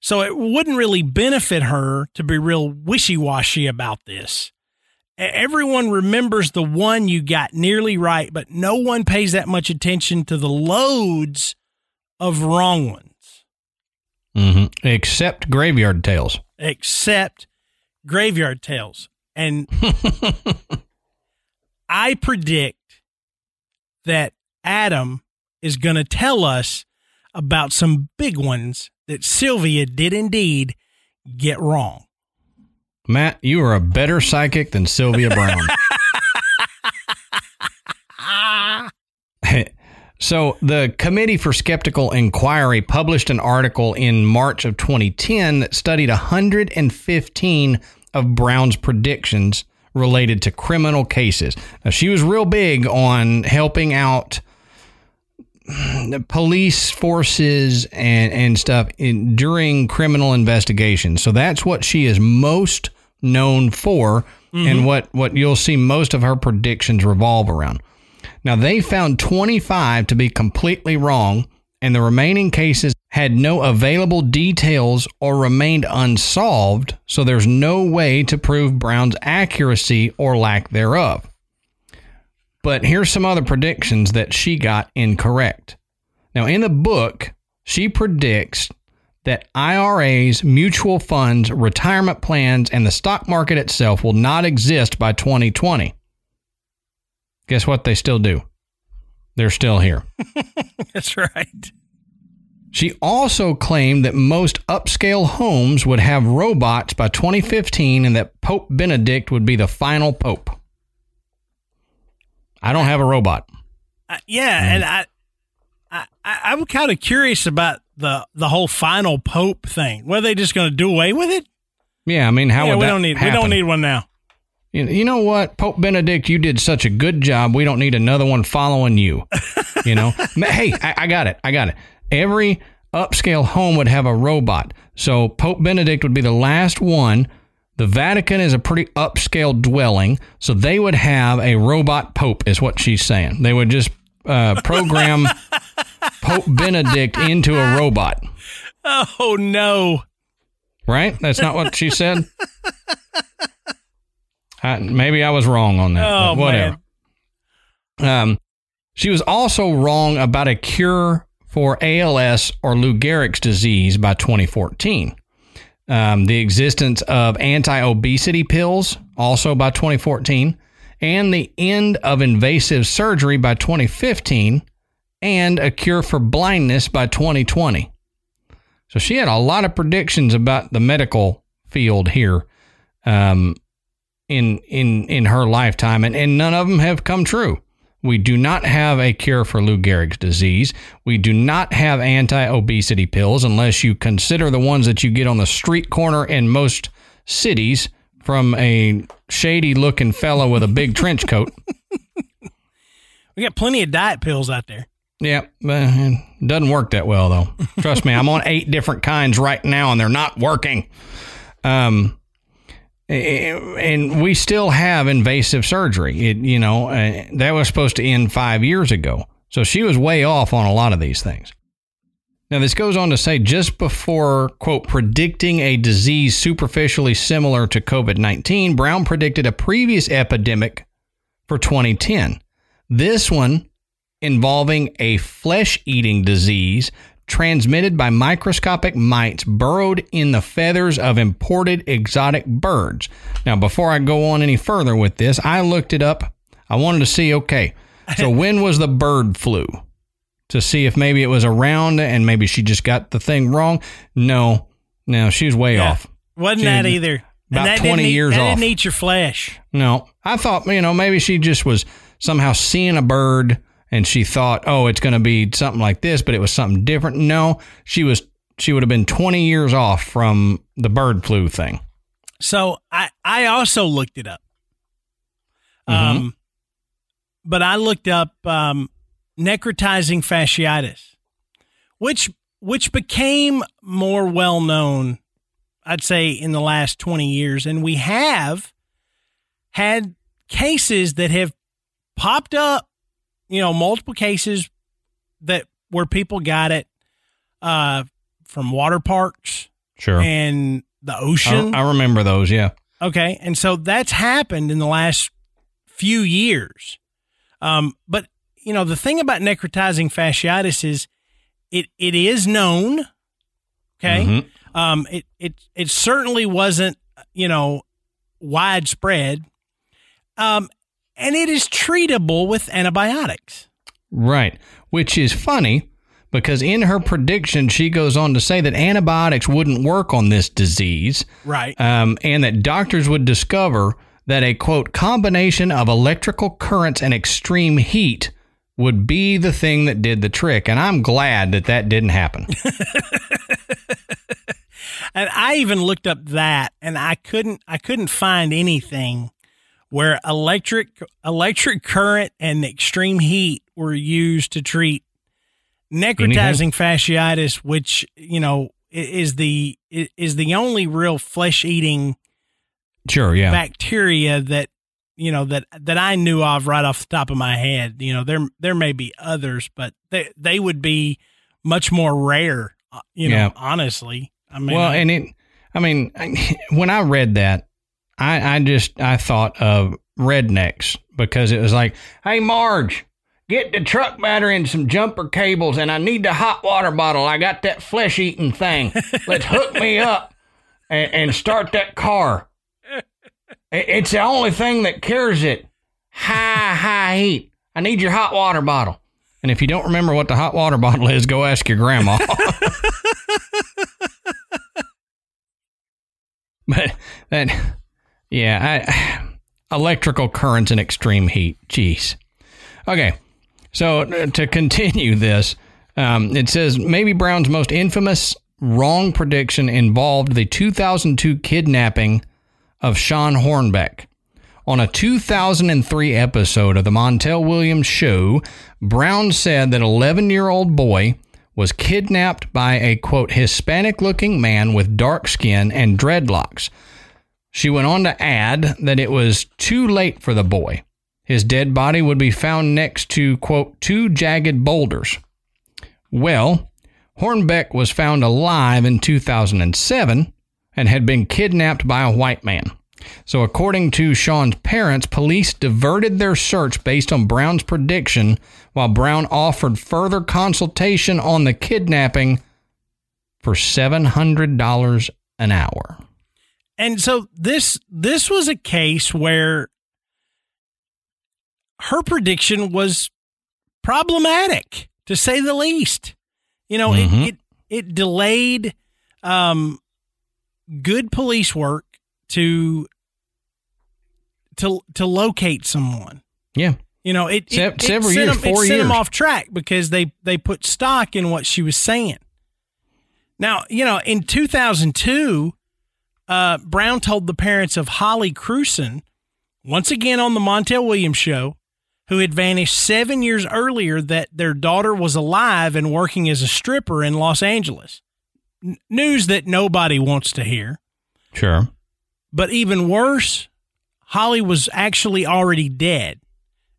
So it wouldn't really benefit her to be real wishy-washy about this. Everyone remembers the one you got nearly right, but no one pays that much attention to the loads of wrong ones, hmm Except graveyard tales. except graveyard tales. And I predict that Adam is going to tell us about some big ones that Sylvia did indeed get wrong. Matt, you are a better psychic than Sylvia Browne. so, the Committee for Skeptical Inquiry published an article in March of 2010 that studied 115 of Browne's predictions related to criminal cases. Now, she was real big on helping out the police forces and, and stuff in, during criminal investigations. So that's what she is most known for and mm-hmm. what, what you'll see most of her predictions revolve around. Now, they found 25 to be completely wrong, and the remaining cases had no available details or remained unsolved, so there's no way to prove Browne's accuracy or lack thereof. But here's some other predictions that she got incorrect. Now, in the book, she predicts that IRAs, mutual funds, retirement plans, and the stock market itself will not exist by 2020. Guess what they still do? They're still here. That's right. She also claimed that most upscale homes would have robots by 2015 and that Pope Benedict would be the final pope. I don't have a robot. Uh, yeah, and I, I, I'm kind of curious about the the whole final pope thing. Were they just going to do away with it? Yeah, I mean, how yeah, would we that don't need happen? we don't need one now. You know what, Pope Benedict, you did such a good job. We don't need another one following you. You know, hey, I, I got it. I got it. Every upscale home would have a robot. So Pope Benedict would be the last one. The Vatican is a pretty upscale dwelling, so they would have a robot pope, is what she's saying. They would just uh, program Pope Benedict into a robot, Oh no! right? That's not what she said. I, maybe I was wrong on that. Oh whatever. man! Um, she was also wrong about a cure for ALS or Lou Gehrig's disease by 2014. Um, the existence of anti obesity pills also by 2014, and the end of invasive surgery by 2015, and a cure for blindness by 2020. So she had a lot of predictions about the medical field here um, in in in her lifetime, and, and none of them have come true. We do not have a cure for Lou Gehrig's disease. We do not have anti-obesity pills unless you consider the ones that you get on the street corner in most cities from a shady-looking fellow with a big trench coat. We got plenty of diet pills out there. Yeah, uh, it doesn't work that well though. Trust me, I'm on eight different kinds right now, and they're not working. Um, and we still have invasive surgery. It, you know, uh, that was supposed to end five years ago. So she was way off on a lot of these things. Now, this goes on to say just before, quote, predicting a disease superficially similar to COVID 19, Browne predicted a previous epidemic for 2010. This one involving a flesh eating disease transmitted by microscopic mites burrowed in the feathers of imported exotic birds. Now, before I go on any further with this, I looked it up. I wanted to see okay, so when was the bird flu? To see if maybe it was around and maybe she just got the thing wrong. No, no, she was way Yeah. off. Wasn't She that either? about that 20 didn't eat, years that off. didn't eat your flesh. No, I thought, you know, maybe she just was somehow seeing a bird and she thought, oh, it's going to be something like this, but it was something different. No, she was, she would have been 20 years off from the bird flu thing. So I I also looked it up. Um, but I looked up um, necrotizing fasciitis, which which became more well known, I'd say, in the last twenty years, and we have had cases that have popped up. You know, multiple cases that where people got it uh, from water parks Sure. and the ocean. I, I remember those. Yeah. Okay. And so that's happened in the last few years. Um, but, you know, the thing about necrotizing fasciitis is it, it is known. Okay. Mhm. Um, it, it, it certainly wasn't, you know, widespread. Um, and it is treatable with antibiotics. Right. Which is funny because in her prediction, she goes on to say that antibiotics wouldn't work on this disease Right. um, and that doctors would discover that a quote combination of electrical currents and extreme heat would be the thing that did the trick. And I'm glad that that didn't happen. And I even looked up that and I couldn't I couldn't find anything where electric electric current and extreme heat were used to treat necrotizing fasciitis which, you know, is the is the only real flesh-eating Sure. Yeah. bacteria that you know that that I knew of right off the top of my head. You know, there there may be others, but they they would be much more rare. uh, You know, Yeah. honestly. I mean, well, and it, I mean, when I read that, I, I just, I thought of rednecks because it was like, hey, Marge, get the truck battery and some jumper cables, and I need the hot water bottle. I got that flesh eating thing. Let's hook me up and, and start that car. It- It's the only thing that cures it. High, high heat. I need your hot water bottle. And if you don't remember what the hot water bottle is, go ask your grandma. but that, yeah, I, electrical currents and extreme heat. Jeez. Okay, so uh, to continue this, um, it says maybe Browne's most infamous wrong prediction involved the 2002 kidnapping of Shawn Hornbeck. On a 2003 episode of the Montel Williams Show, Browne said that 11 year old boy was kidnapped by a quote Hispanic looking man with dark skin and dreadlocks. She went on to add that it was too late for the boy. His dead body would be found next to quote two jagged boulders. Well, Hornbeck was found alive in 2007 and had been kidnapped by a white man. So, according to Shawn's parents, police diverted their search based on Browne's prediction, while Browne offered further consultation on the kidnapping for $700 an hour. And so this this was a case where her prediction was problematic to say the least. You know, Mhm. it, it it delayed um good police work to to to locate someone. Yeah. You know, it, Se- it, several sent years, them, four it sent them years. off track because they they put stock in what she was saying. Now, you know, in 2002, uh, Browne told the parents of Holly Krewson, once again on the Montel Williams show, who had vanished seven years earlier, that their daughter was alive and working as a stripper in Los Angeles. N- news that nobody wants to hear. Sure. But even worse, Holly was actually already dead,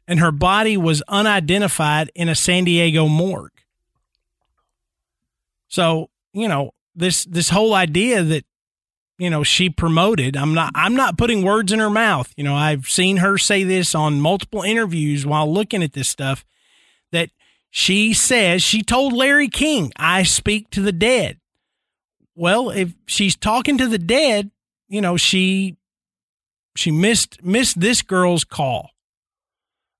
and her body was unidentified in a San Diego morgue. So, you know, this this whole idea that you know she promoted, I'm not I'm not putting words in her mouth. You know, I've seen her say this on multiple interviews while looking at this stuff that she says she told Larry King, "I speak to the dead." Well, if she's talking to the dead, you know, she she missed missed this girl's call.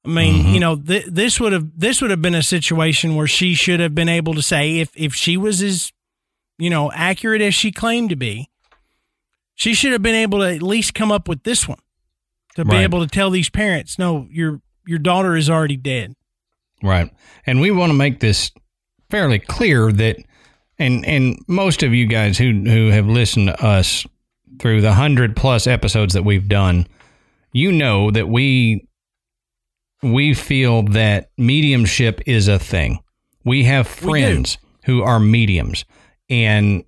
I mean, Mhm. you know, th- this would have this would have been a situation where she should have been able to say if if she was as you know accurate as she claimed to be, she should have been able to at least come up with this one to be able to tell these parents, no, your your daughter is already dead. Right. And we want to make this fairly clear that and and most of you guys who who have listened to us through the hundred plus episodes that we've done, you know that we we feel that mediumship is a thing. We have friends who are mediums, and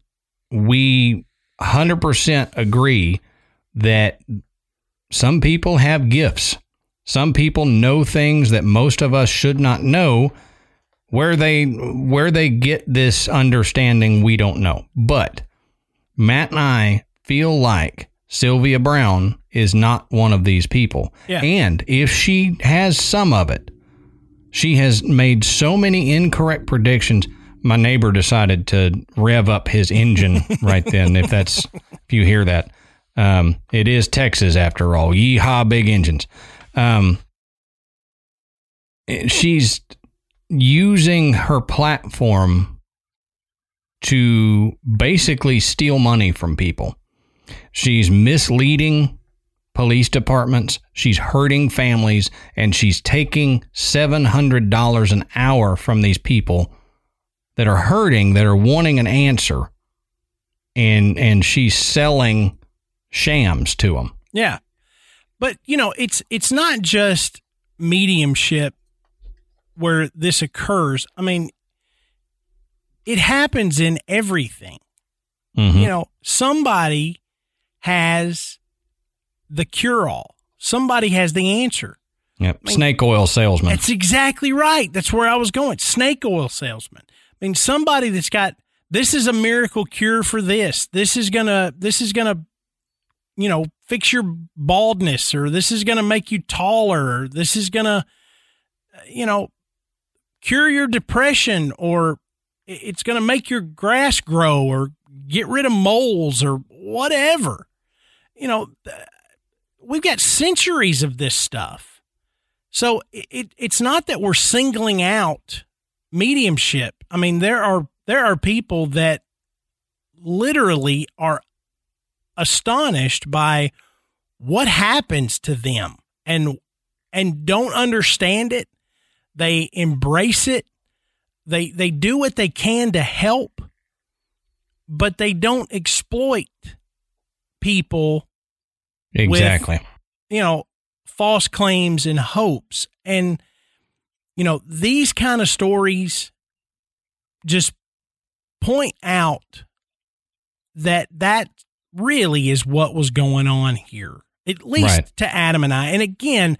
we 100% agree that some people have gifts. Some people know things that most of us should not know. Where they where they get this understanding, we don't know. But Matt and I feel like Sylvia Browne is not one of these people. Yeah. And if she has some of it, she has made so many incorrect predictions. My neighbor decided to rev up his engine right then. If that's if you hear that, um, it is Texas after all. Yeehaw, big engines. Um, she's using her platform to basically steal money from people. She's misleading police departments, she's hurting families, and she's taking $700 an hour from these people that are hurting, that are wanting an answer. And and she's selling shams to them. Yeah. But, you know, it's it's not just mediumship where this occurs. I mean, it happens in everything. Mhm. You know, somebody has the cure all. Somebody has the answer. Yep. Snake oil salesman. That's exactly right. That's where I was going. Snake oil salesman. I mean, somebody that's got this is a miracle cure for this. This is gonna this is gonna you know fix your baldness, or this is gonna make you taller, or this is gonna you know cure your depression, or it's gonna make your grass grow, or get rid of moles, or whatever. You know, we've got centuries of this stuff. So it, it it's not that we're singling out mediumship. I mean, there are there are people that literally are astonished by what happens to them and and don't understand it. They embrace it. They they do what they can to help, but they don't exploit people exactly. you know, false claims and hopes. And, you know, these kind of stories just point out that that really is what was going on here, at least Right. to Adam and I. And again,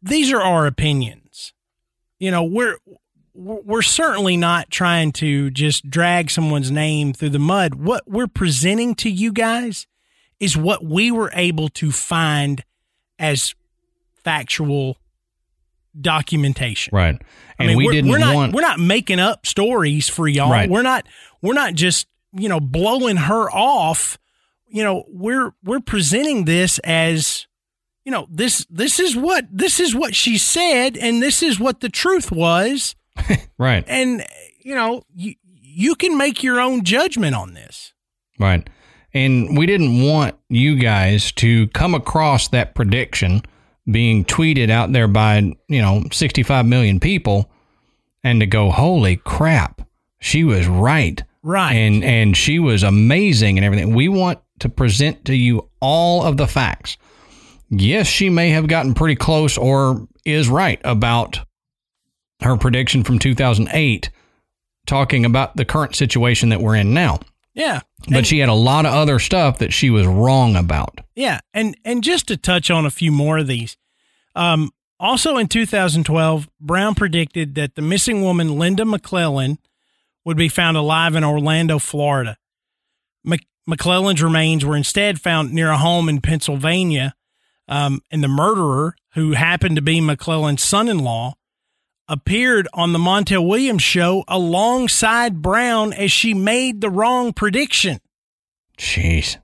these are our opinions. You know, we're we're certainly not trying to just drag someone's name through the mud. What we're presenting to you guys is what we were able to find as factual documentation. right. I mean, we we're, didn't we're not want we're not making up stories for y'all. Right. We're not we're not just you know blowing her off. You know, we're we're presenting this as you know this this is what this is what she said, and this is what the truth was, right. and you know you you can make your own judgment on this. Right. And we didn't want you guys to come across that prediction being tweeted out there by, you know, 65 million people and to go, holy crap, she was right. Right. And, and she was amazing and everything. We want to present to you all of the facts. Yes, she may have gotten pretty close or is right about her prediction from 2008, talking about the current situation that we're in now yeah. But And- she had a lot of other stuff that she was wrong about. Yeah, and and just to touch on a few more of these, um, also in 2012, Browne predicted that the missing woman Lynda McClelland would be found alive in Orlando, Florida. Mc, McClelland's remains were instead found near a home in Pennsylvania, um, and the murderer, who happened to be McClelland's son-in-law, appeared on the Montel Williams show alongside Browne as she made the wrong prediction. Jeez.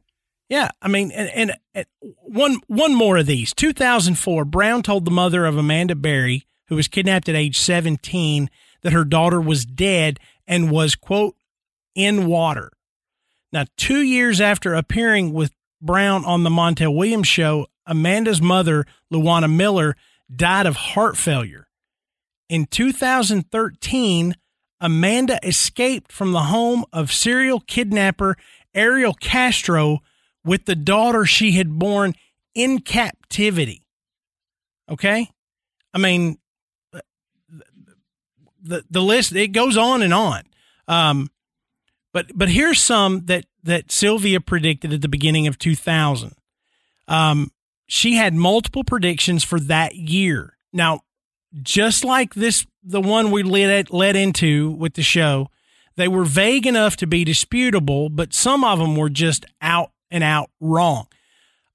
Yeah, I mean, and, and, and one one more of these. 2004, Browne told the mother of Amanda Berry, who was kidnapped at age 17, that her daughter was dead and was quote in water. Now, two years after appearing with Brown on the Montel Williams show, Amanda's mother, Louwana Miller, died of heart failure. In 2013, Amanda escaped from the home of serial kidnapper Ariel Castro with the daughter she had born in captivity. Okay? I mean, the the list it goes on and on. Um, but but here's some that that Sylvia predicted at the beginning of 2000. Um, she had multiple predictions for that year. Now, just like this, the one we led led into with the show, they were vague enough to be disputable, but some of them were just out and out wrong.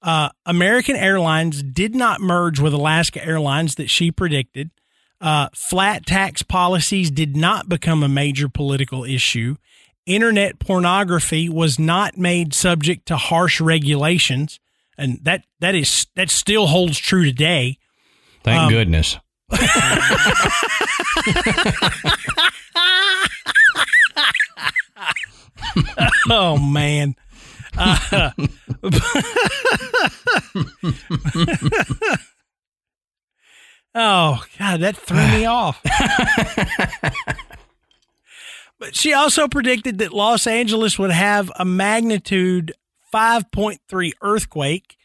Uh, American Airlines did not merge with Alaska Airlines that she predicted. Uh, flat tax policies did not become a major political issue. Internet pornography was not made subject to harsh regulations, and that that is that still holds true today. Thank um, goodness. oh man. Uh, oh God, that threw me off. but she also predicted that Los Angeles would have a magnitude 5.3 earthquake.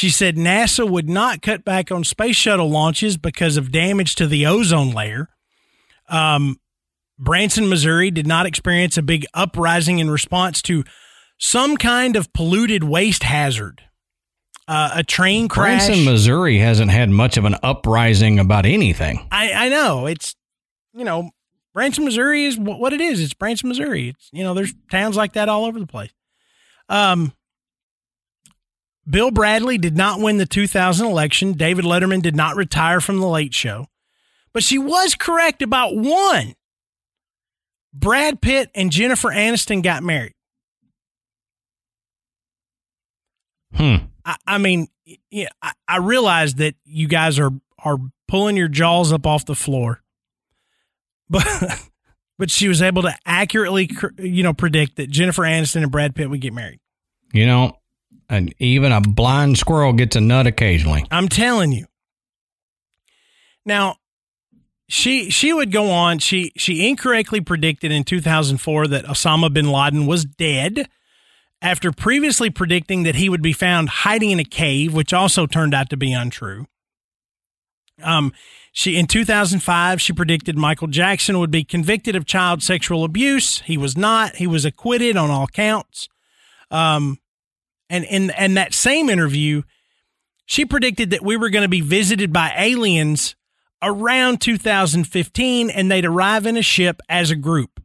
She said NASA would not cut back on space shuttle launches because of damage to the ozone layer. Um, Branson, Missouri did not experience a big uprising in response to some kind of polluted waste hazard. Uh, a train crash. Branson, Missouri hasn't had much of an uprising about anything. I, I know. It's, you know, Branson, Missouri is what it is. It's Branson, Missouri. It's, you know, there's towns like that all over the place. Um, Bill Bradley did not win the 2000 election. David Letterman did not retire from the late show. But she was correct about one. Brad Pitt and Jennifer Aniston got married. Hmm. I, I mean, yeah, I, I realize that you guys are are pulling your jaws up off the floor, but but she was able to accurately, you know, predict that Jennifer Aniston and Brad Pitt would get married. You know, and even a blind squirrel gets a nut occasionally. I'm telling you. Now, she she would go on. She she incorrectly predicted in 2004 that Osama bin Laden was dead after previously predicting that he would be found hiding in a cave, which also turned out to be untrue. Um, she in 2005 she predicted Michael Jackson would be convicted of child sexual abuse. He was not. He was acquitted on all counts. Um, and in and that same interview, she predicted that we were going to be visited by aliens around 2015 and they'd arrive in a ship as a group.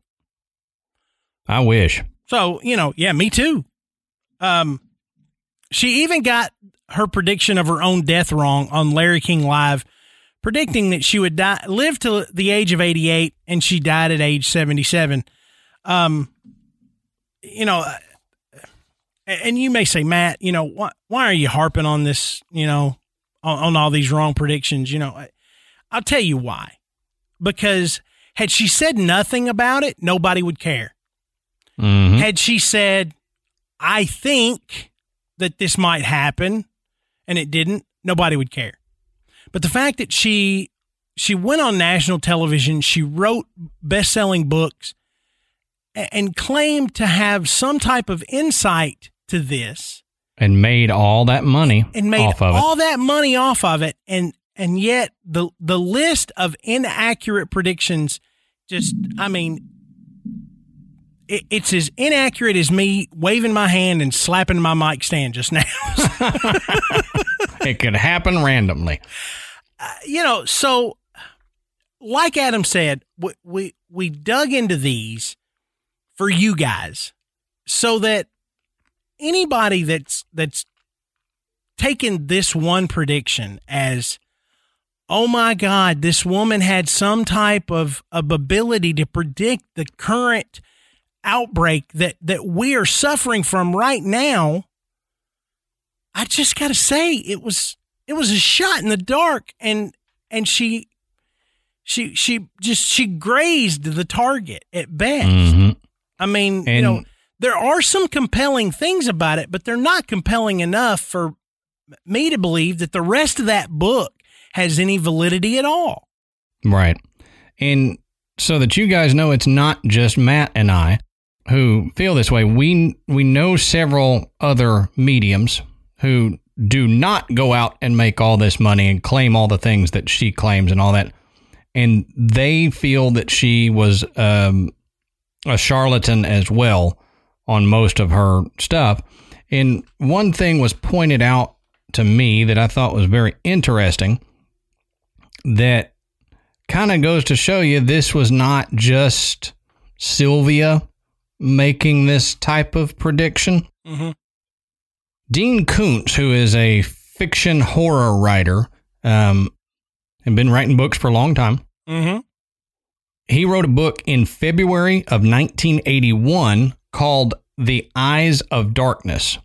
I wish. So, you know, yeah, me too. Um, she even got her prediction of her own death wrong on Larry King Live, predicting that she would die, live to the age of 88 and she died at age 77. Um, you know, and you may say, Matt, you know, why, why are you harping on this, you know, on, on all these wrong predictions? You know, I'll tell you why. Because had she said nothing about it, nobody would care. Mm-hmm. Had she said, I think that this might happen, and it didn't, nobody would care. But the fact that she she went on national television, she wrote best-selling books and claimed to have some type of insight to this. And made all that money and made all that money off of it. And and yet the the list of inaccurate predictions just i mean it, it's as inaccurate as me waving my hand and slapping my mic stand just now. It could happen randomly. Uh, you know so like adam said we, we we dug into these for you guys so that anybody that's that's taken this one prediction as oh my God, this woman had some type of, of ability to predict the current outbreak that, that we are suffering from right now. I just got to say, it was it was a shot in the dark, and and she she she just she grazed the target at best. Mm-hmm. I mean, and, you know, there are some compelling things about it, but they're not compelling enough for me to believe that the rest of that book has any validity at all. Right. And so that you guys know it's not just Matt and I, who feel this way. We we know several other mediums who do not go out and make all this money and claim all the things that she claims and all that, and they feel that she was um, a charlatan as well on most of her stuff. And one thing was pointed out to me that I thought was very interesting that kind of goes to show you this was not just Sylvia making this type of prediction. Mm-hmm. Dean Koontz, who is a fiction horror writer, um, and been writing books for a long time. Mm-hmm. He wrote a book in February of 1981 called The Eyes of Darkness.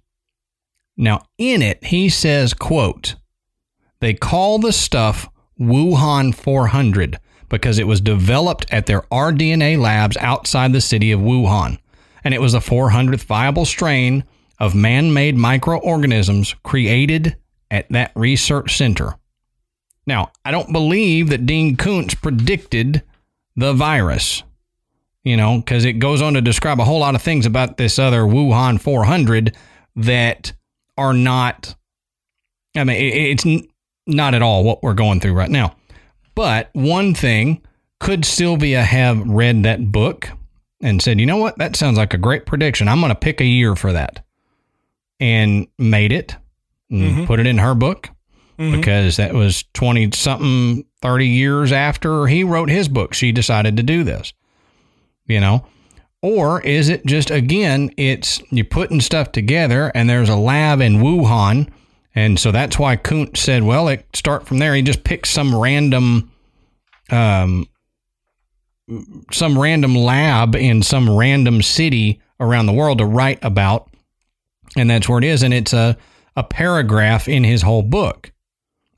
Now, in it, he says, quote, they call the stuff Wuhan 400 because it was developed at their rDNA labs outside the city of Wuhan, and it was the 400th viable strain of man made microorganisms created at that research center. Now, I don't believe that Dean Koontz predicted the virus, you know, because it goes on to describe a whole lot of things about this other Wuhan 400 that are not, I mean, it's not at all what we're going through right now. But one thing, could Sylvia have read that book and said, you know what, that sounds like a great prediction. I'm going to pick a year for that and made it and mm-hmm. put it in her book mm-hmm. because that was 20 something, 30 years after he wrote his book. She decided to do this, you know? Or is it just, again, it's you're putting stuff together and there's a lab in Wuhan and so that's why Koontz said, well, it start from there. He just picked some random um some random lab in some random city around the world to write about. And that's where it is. And it's a, a paragraph in his whole book.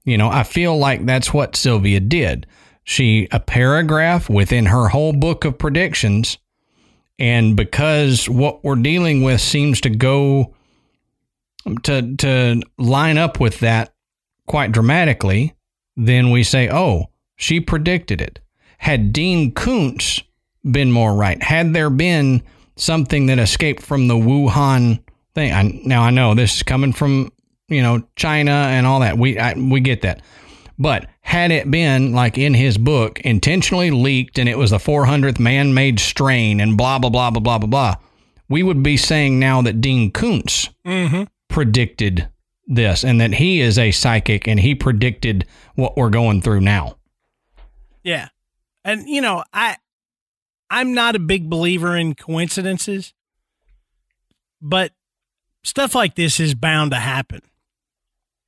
You know, I feel like that's what Sylvia did. She, a paragraph within her whole book of predictions. And because what we're dealing with seems to go to to line up with that quite dramatically, then we say, "Oh, she predicted it." Had Dean Koontz been more right, had there been something that escaped from the Wuhan thing, I, now I know this is coming from you know China and all that. We I, we get that, but had it been like in his book, intentionally leaked, and it was the 400th man-made strain, and blah blah blah blah blah blah blah, we would be saying now that Dean Koontz mm-hmm predicted this and that he is a psychic and he predicted what we're going through now. Yeah. And you know, I I'm not a big believer in coincidences, but stuff like this is bound to happen.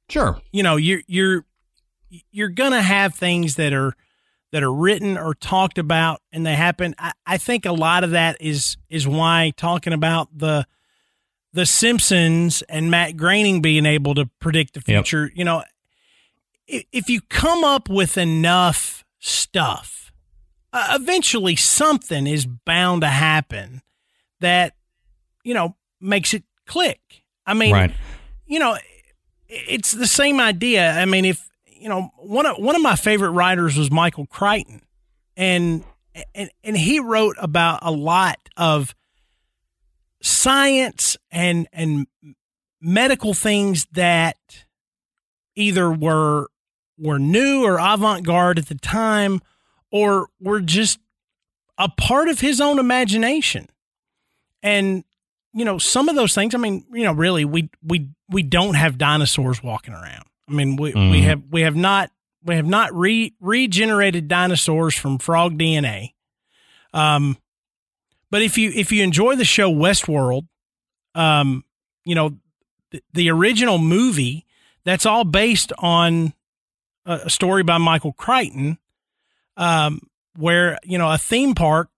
Sure. You know, you're you're you're gonna have things that are that are written or talked about and they happen. I, I think a lot of that is is why talking about the the Simpsons and Matt Groening being able to predict the future, yep. you know, if you come up with enough stuff, uh, eventually something is bound to happen that, you know, makes it click. I mean, right. you know, it's the same idea. I mean, if, you know, one of, one of my favorite writers was Michael Crichton and, and, and he wrote about a lot of, science and and medical things that either were were new or avant-garde at the time or were just a part of his own imagination. And you know, some of those things, I mean, you know, really we we we don't have dinosaurs walking around. I mean, we, mm. we have we have not we have not re, regenerated dinosaurs from frog DNA. Um, but if you if you enjoy the show Westworld, um, you know, the, the original movie that's all based on a, a story by Michael Crichton, um, where you know a theme park,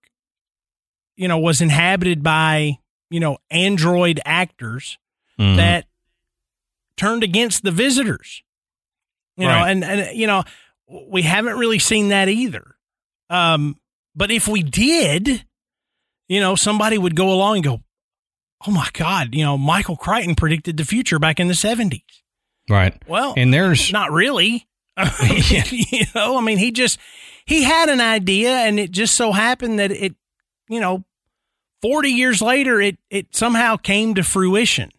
you know, was inhabited by you know android actors mm. that turned against the visitors. You right. know, and and you know, we haven't really seen that either. Um, but if we did, you know, somebody would go along and go, oh my God, you know, Michael Crichton predicted the future back in the 70s. Right. Well, and there's not really. you know, I mean, he just, he had an idea and it just so happened that it, you know, 40 years later, it, it somehow came to fruition.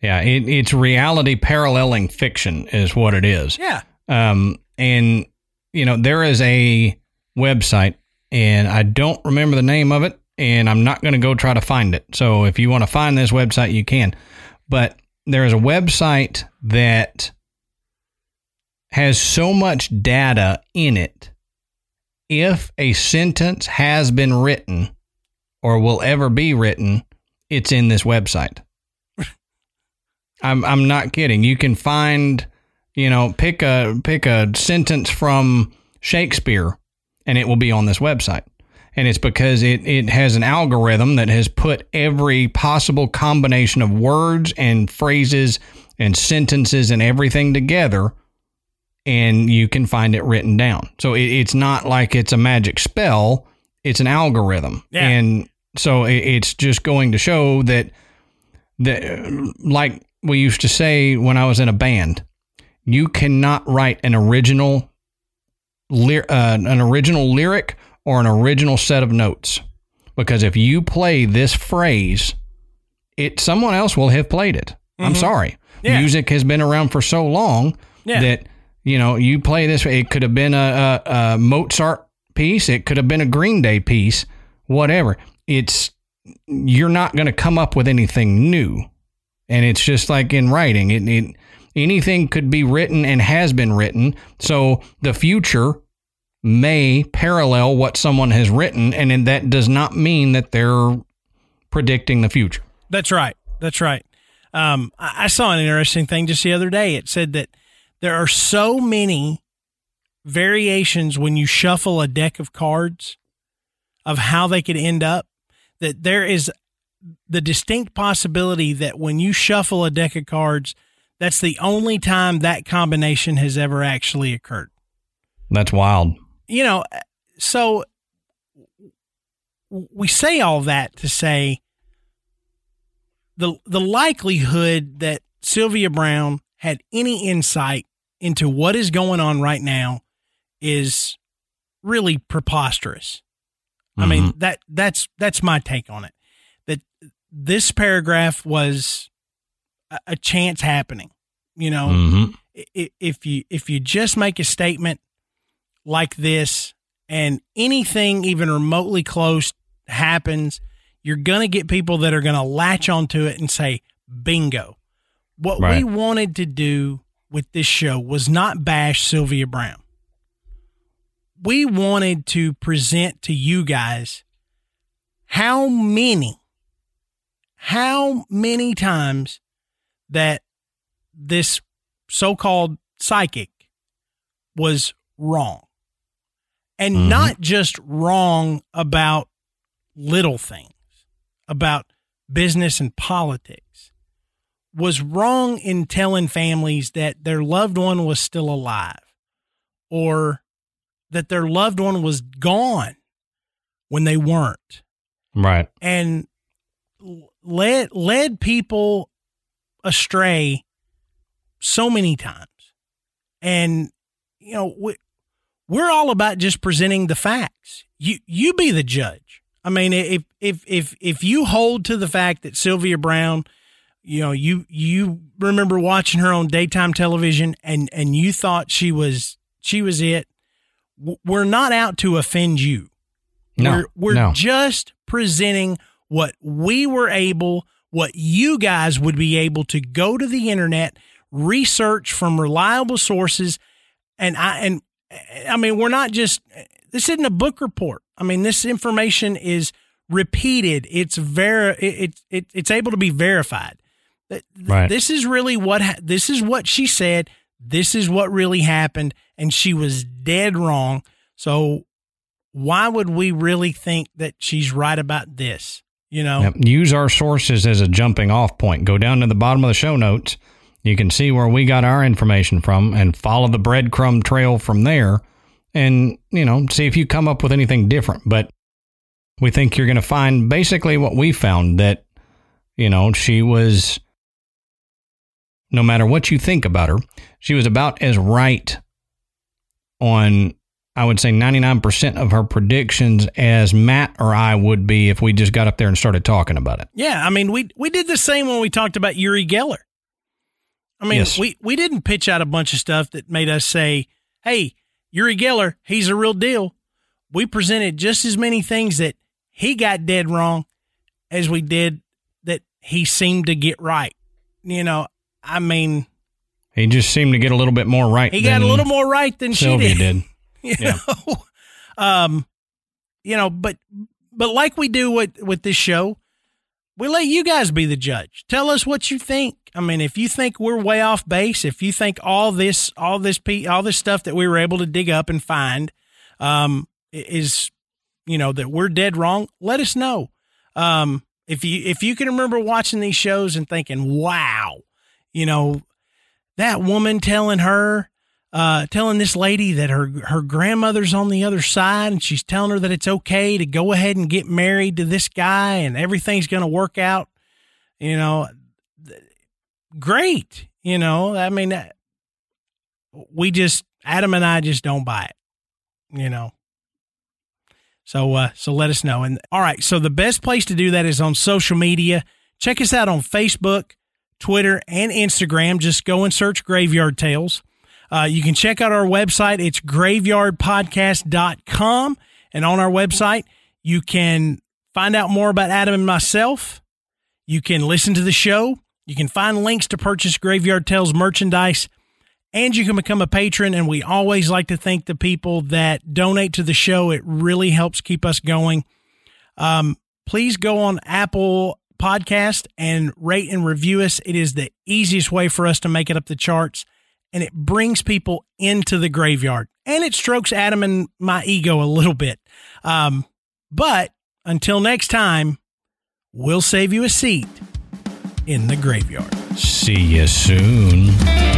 Yeah, it, it's reality paralleling fiction, is what it is. Yeah. Um, and you know there is a website, and I don't remember the name of it, and I'm not going to go try to find it. So if you want to find this website, you can. But there is a website that has so much data in it. If a sentence has been written or will ever be written, it's in this website. I'm I'm not kidding. You can find, you know, pick a pick a sentence from Shakespeare and it will be on this website. And it's because it, it has an algorithm that has put every possible combination of words and phrases and sentences and everything together and you can find it written down. So it, it's not like it's a magic spell, it's an algorithm. Yeah. And so it, it's just going to show that that like we used to say when I was in a band, you cannot write an original uh, an original lyric or an original set of notes because if you play this phrase, it someone else will have played it. I'm sorry. Yeah. Music has been around for so long Yeah. that you know you play this. It could have been a, a, a Mozart piece. It could have been a Green Day piece. Whatever. It's you're not going to come up with anything new, and it's just like in writing. It, it anything could be written and has been written. So the future may parallel what someone has written, and that does not mean that they're predicting the future. That's right. That's right. Um, I, I saw an interesting thing just the other day. It said that there are so many variations when you shuffle a deck of cards of how they could end up that there is the distinct possibility that when you shuffle a deck of cards, that's the only time that combination has ever actually occurred. That's wild. You know, so we say all that to say the the likelihood that Sylvia Browne had any insight into what is going on right now is really preposterous. I mean mm-hmm. that that's that's my take on it. That this paragraph was a, chance happening. You know, Mhm. if you if you just make a statement like this and anything even remotely close happens, you're going to get people that are going to latch onto it and say bingo. What Right. we wanted to do with this show was not bash Sylvia Browne. We wanted to present to you guys how many how many times that this so-called psychic was wrong and Mhm. not just wrong about little things about business and politics was wrong in telling families that their loved one was still alive or that their loved one was gone when they weren't Right. and led led people astray so many times. And you know, we, we're all about just presenting the facts. You you be the judge. I mean, if if if if you hold to the fact that Sylvia Browne, you know, you you remember watching her on daytime television and and you thought she was she was it, we're not out to offend you. No. We're, we're no. just presenting what we were able, what you guys would be able to go to the internet, research from reliable sources, and I and I mean we're not just this isn't a book report. I mean this information is repeated. It's ver it, it it's able to be verified. Right. This is really what ha- this is what she said. This is what really happened, and she was dead wrong. So why would we really think that she's right about this? You know, Yep. Use our sources as a jumping off point. Go down to the bottom of the show notes. You can see where we got our information from and follow the breadcrumb trail from there and, you know, see if you come up with anything different. But we think you're going to find basically what we found that, you know, she was, no matter what you think about her, she was about as right on I would say 99% of her predictions as Matt or I would be if we just got up there and started talking about it. Yeah, I mean, we we did the same when we talked about Uri Geller. I mean, Yes. we we didn't pitch out a bunch of stuff that made us say, "Hey, Uri Geller, he's a real deal." We presented just as many things that he got dead wrong as we did that he seemed to get right. You know, I mean, He just seemed to get a little bit more right. he got a little more right than Sylvia she did. did. you Yeah. know? Um you know but but like we do with with this show we let you guys be the judge. Tell us what you think. I mean if you think we're way off base if you think all this all this pe- all this stuff that we were able to dig up and find um is you know that we're dead wrong let us know. Um if you if you can remember watching these shows and thinking wow you know that woman telling her uh, telling this lady that her her grandmother's on the other side, and she's telling her that it's okay to go ahead and get married to this guy, and everything's going to work out. You know, great. You know, I mean, uh, we just Adam and I just don't buy it. You know. So uh, so let us know. And all right, so the best place to do that is on social media. Check us out on Facebook, Twitter, and Instagram. Just go and search Graveyard Tales. Uh, you can check out our website. It's graveyardpodcast.com. And on our website, you can find out more about Adam and myself. You can listen to the show. You can find links to purchase Graveyard Tales merchandise. And you can become a patron. And we always like to thank the people that donate to the show. It really helps keep us going. Um, please go on Apple Podcast and rate and review us. It is the easiest way for us to make it up the charts and it brings people into the graveyard and it strokes Adam and my ego a little bit. Um, but until next time, we'll save you a seat in the graveyard. See you soon.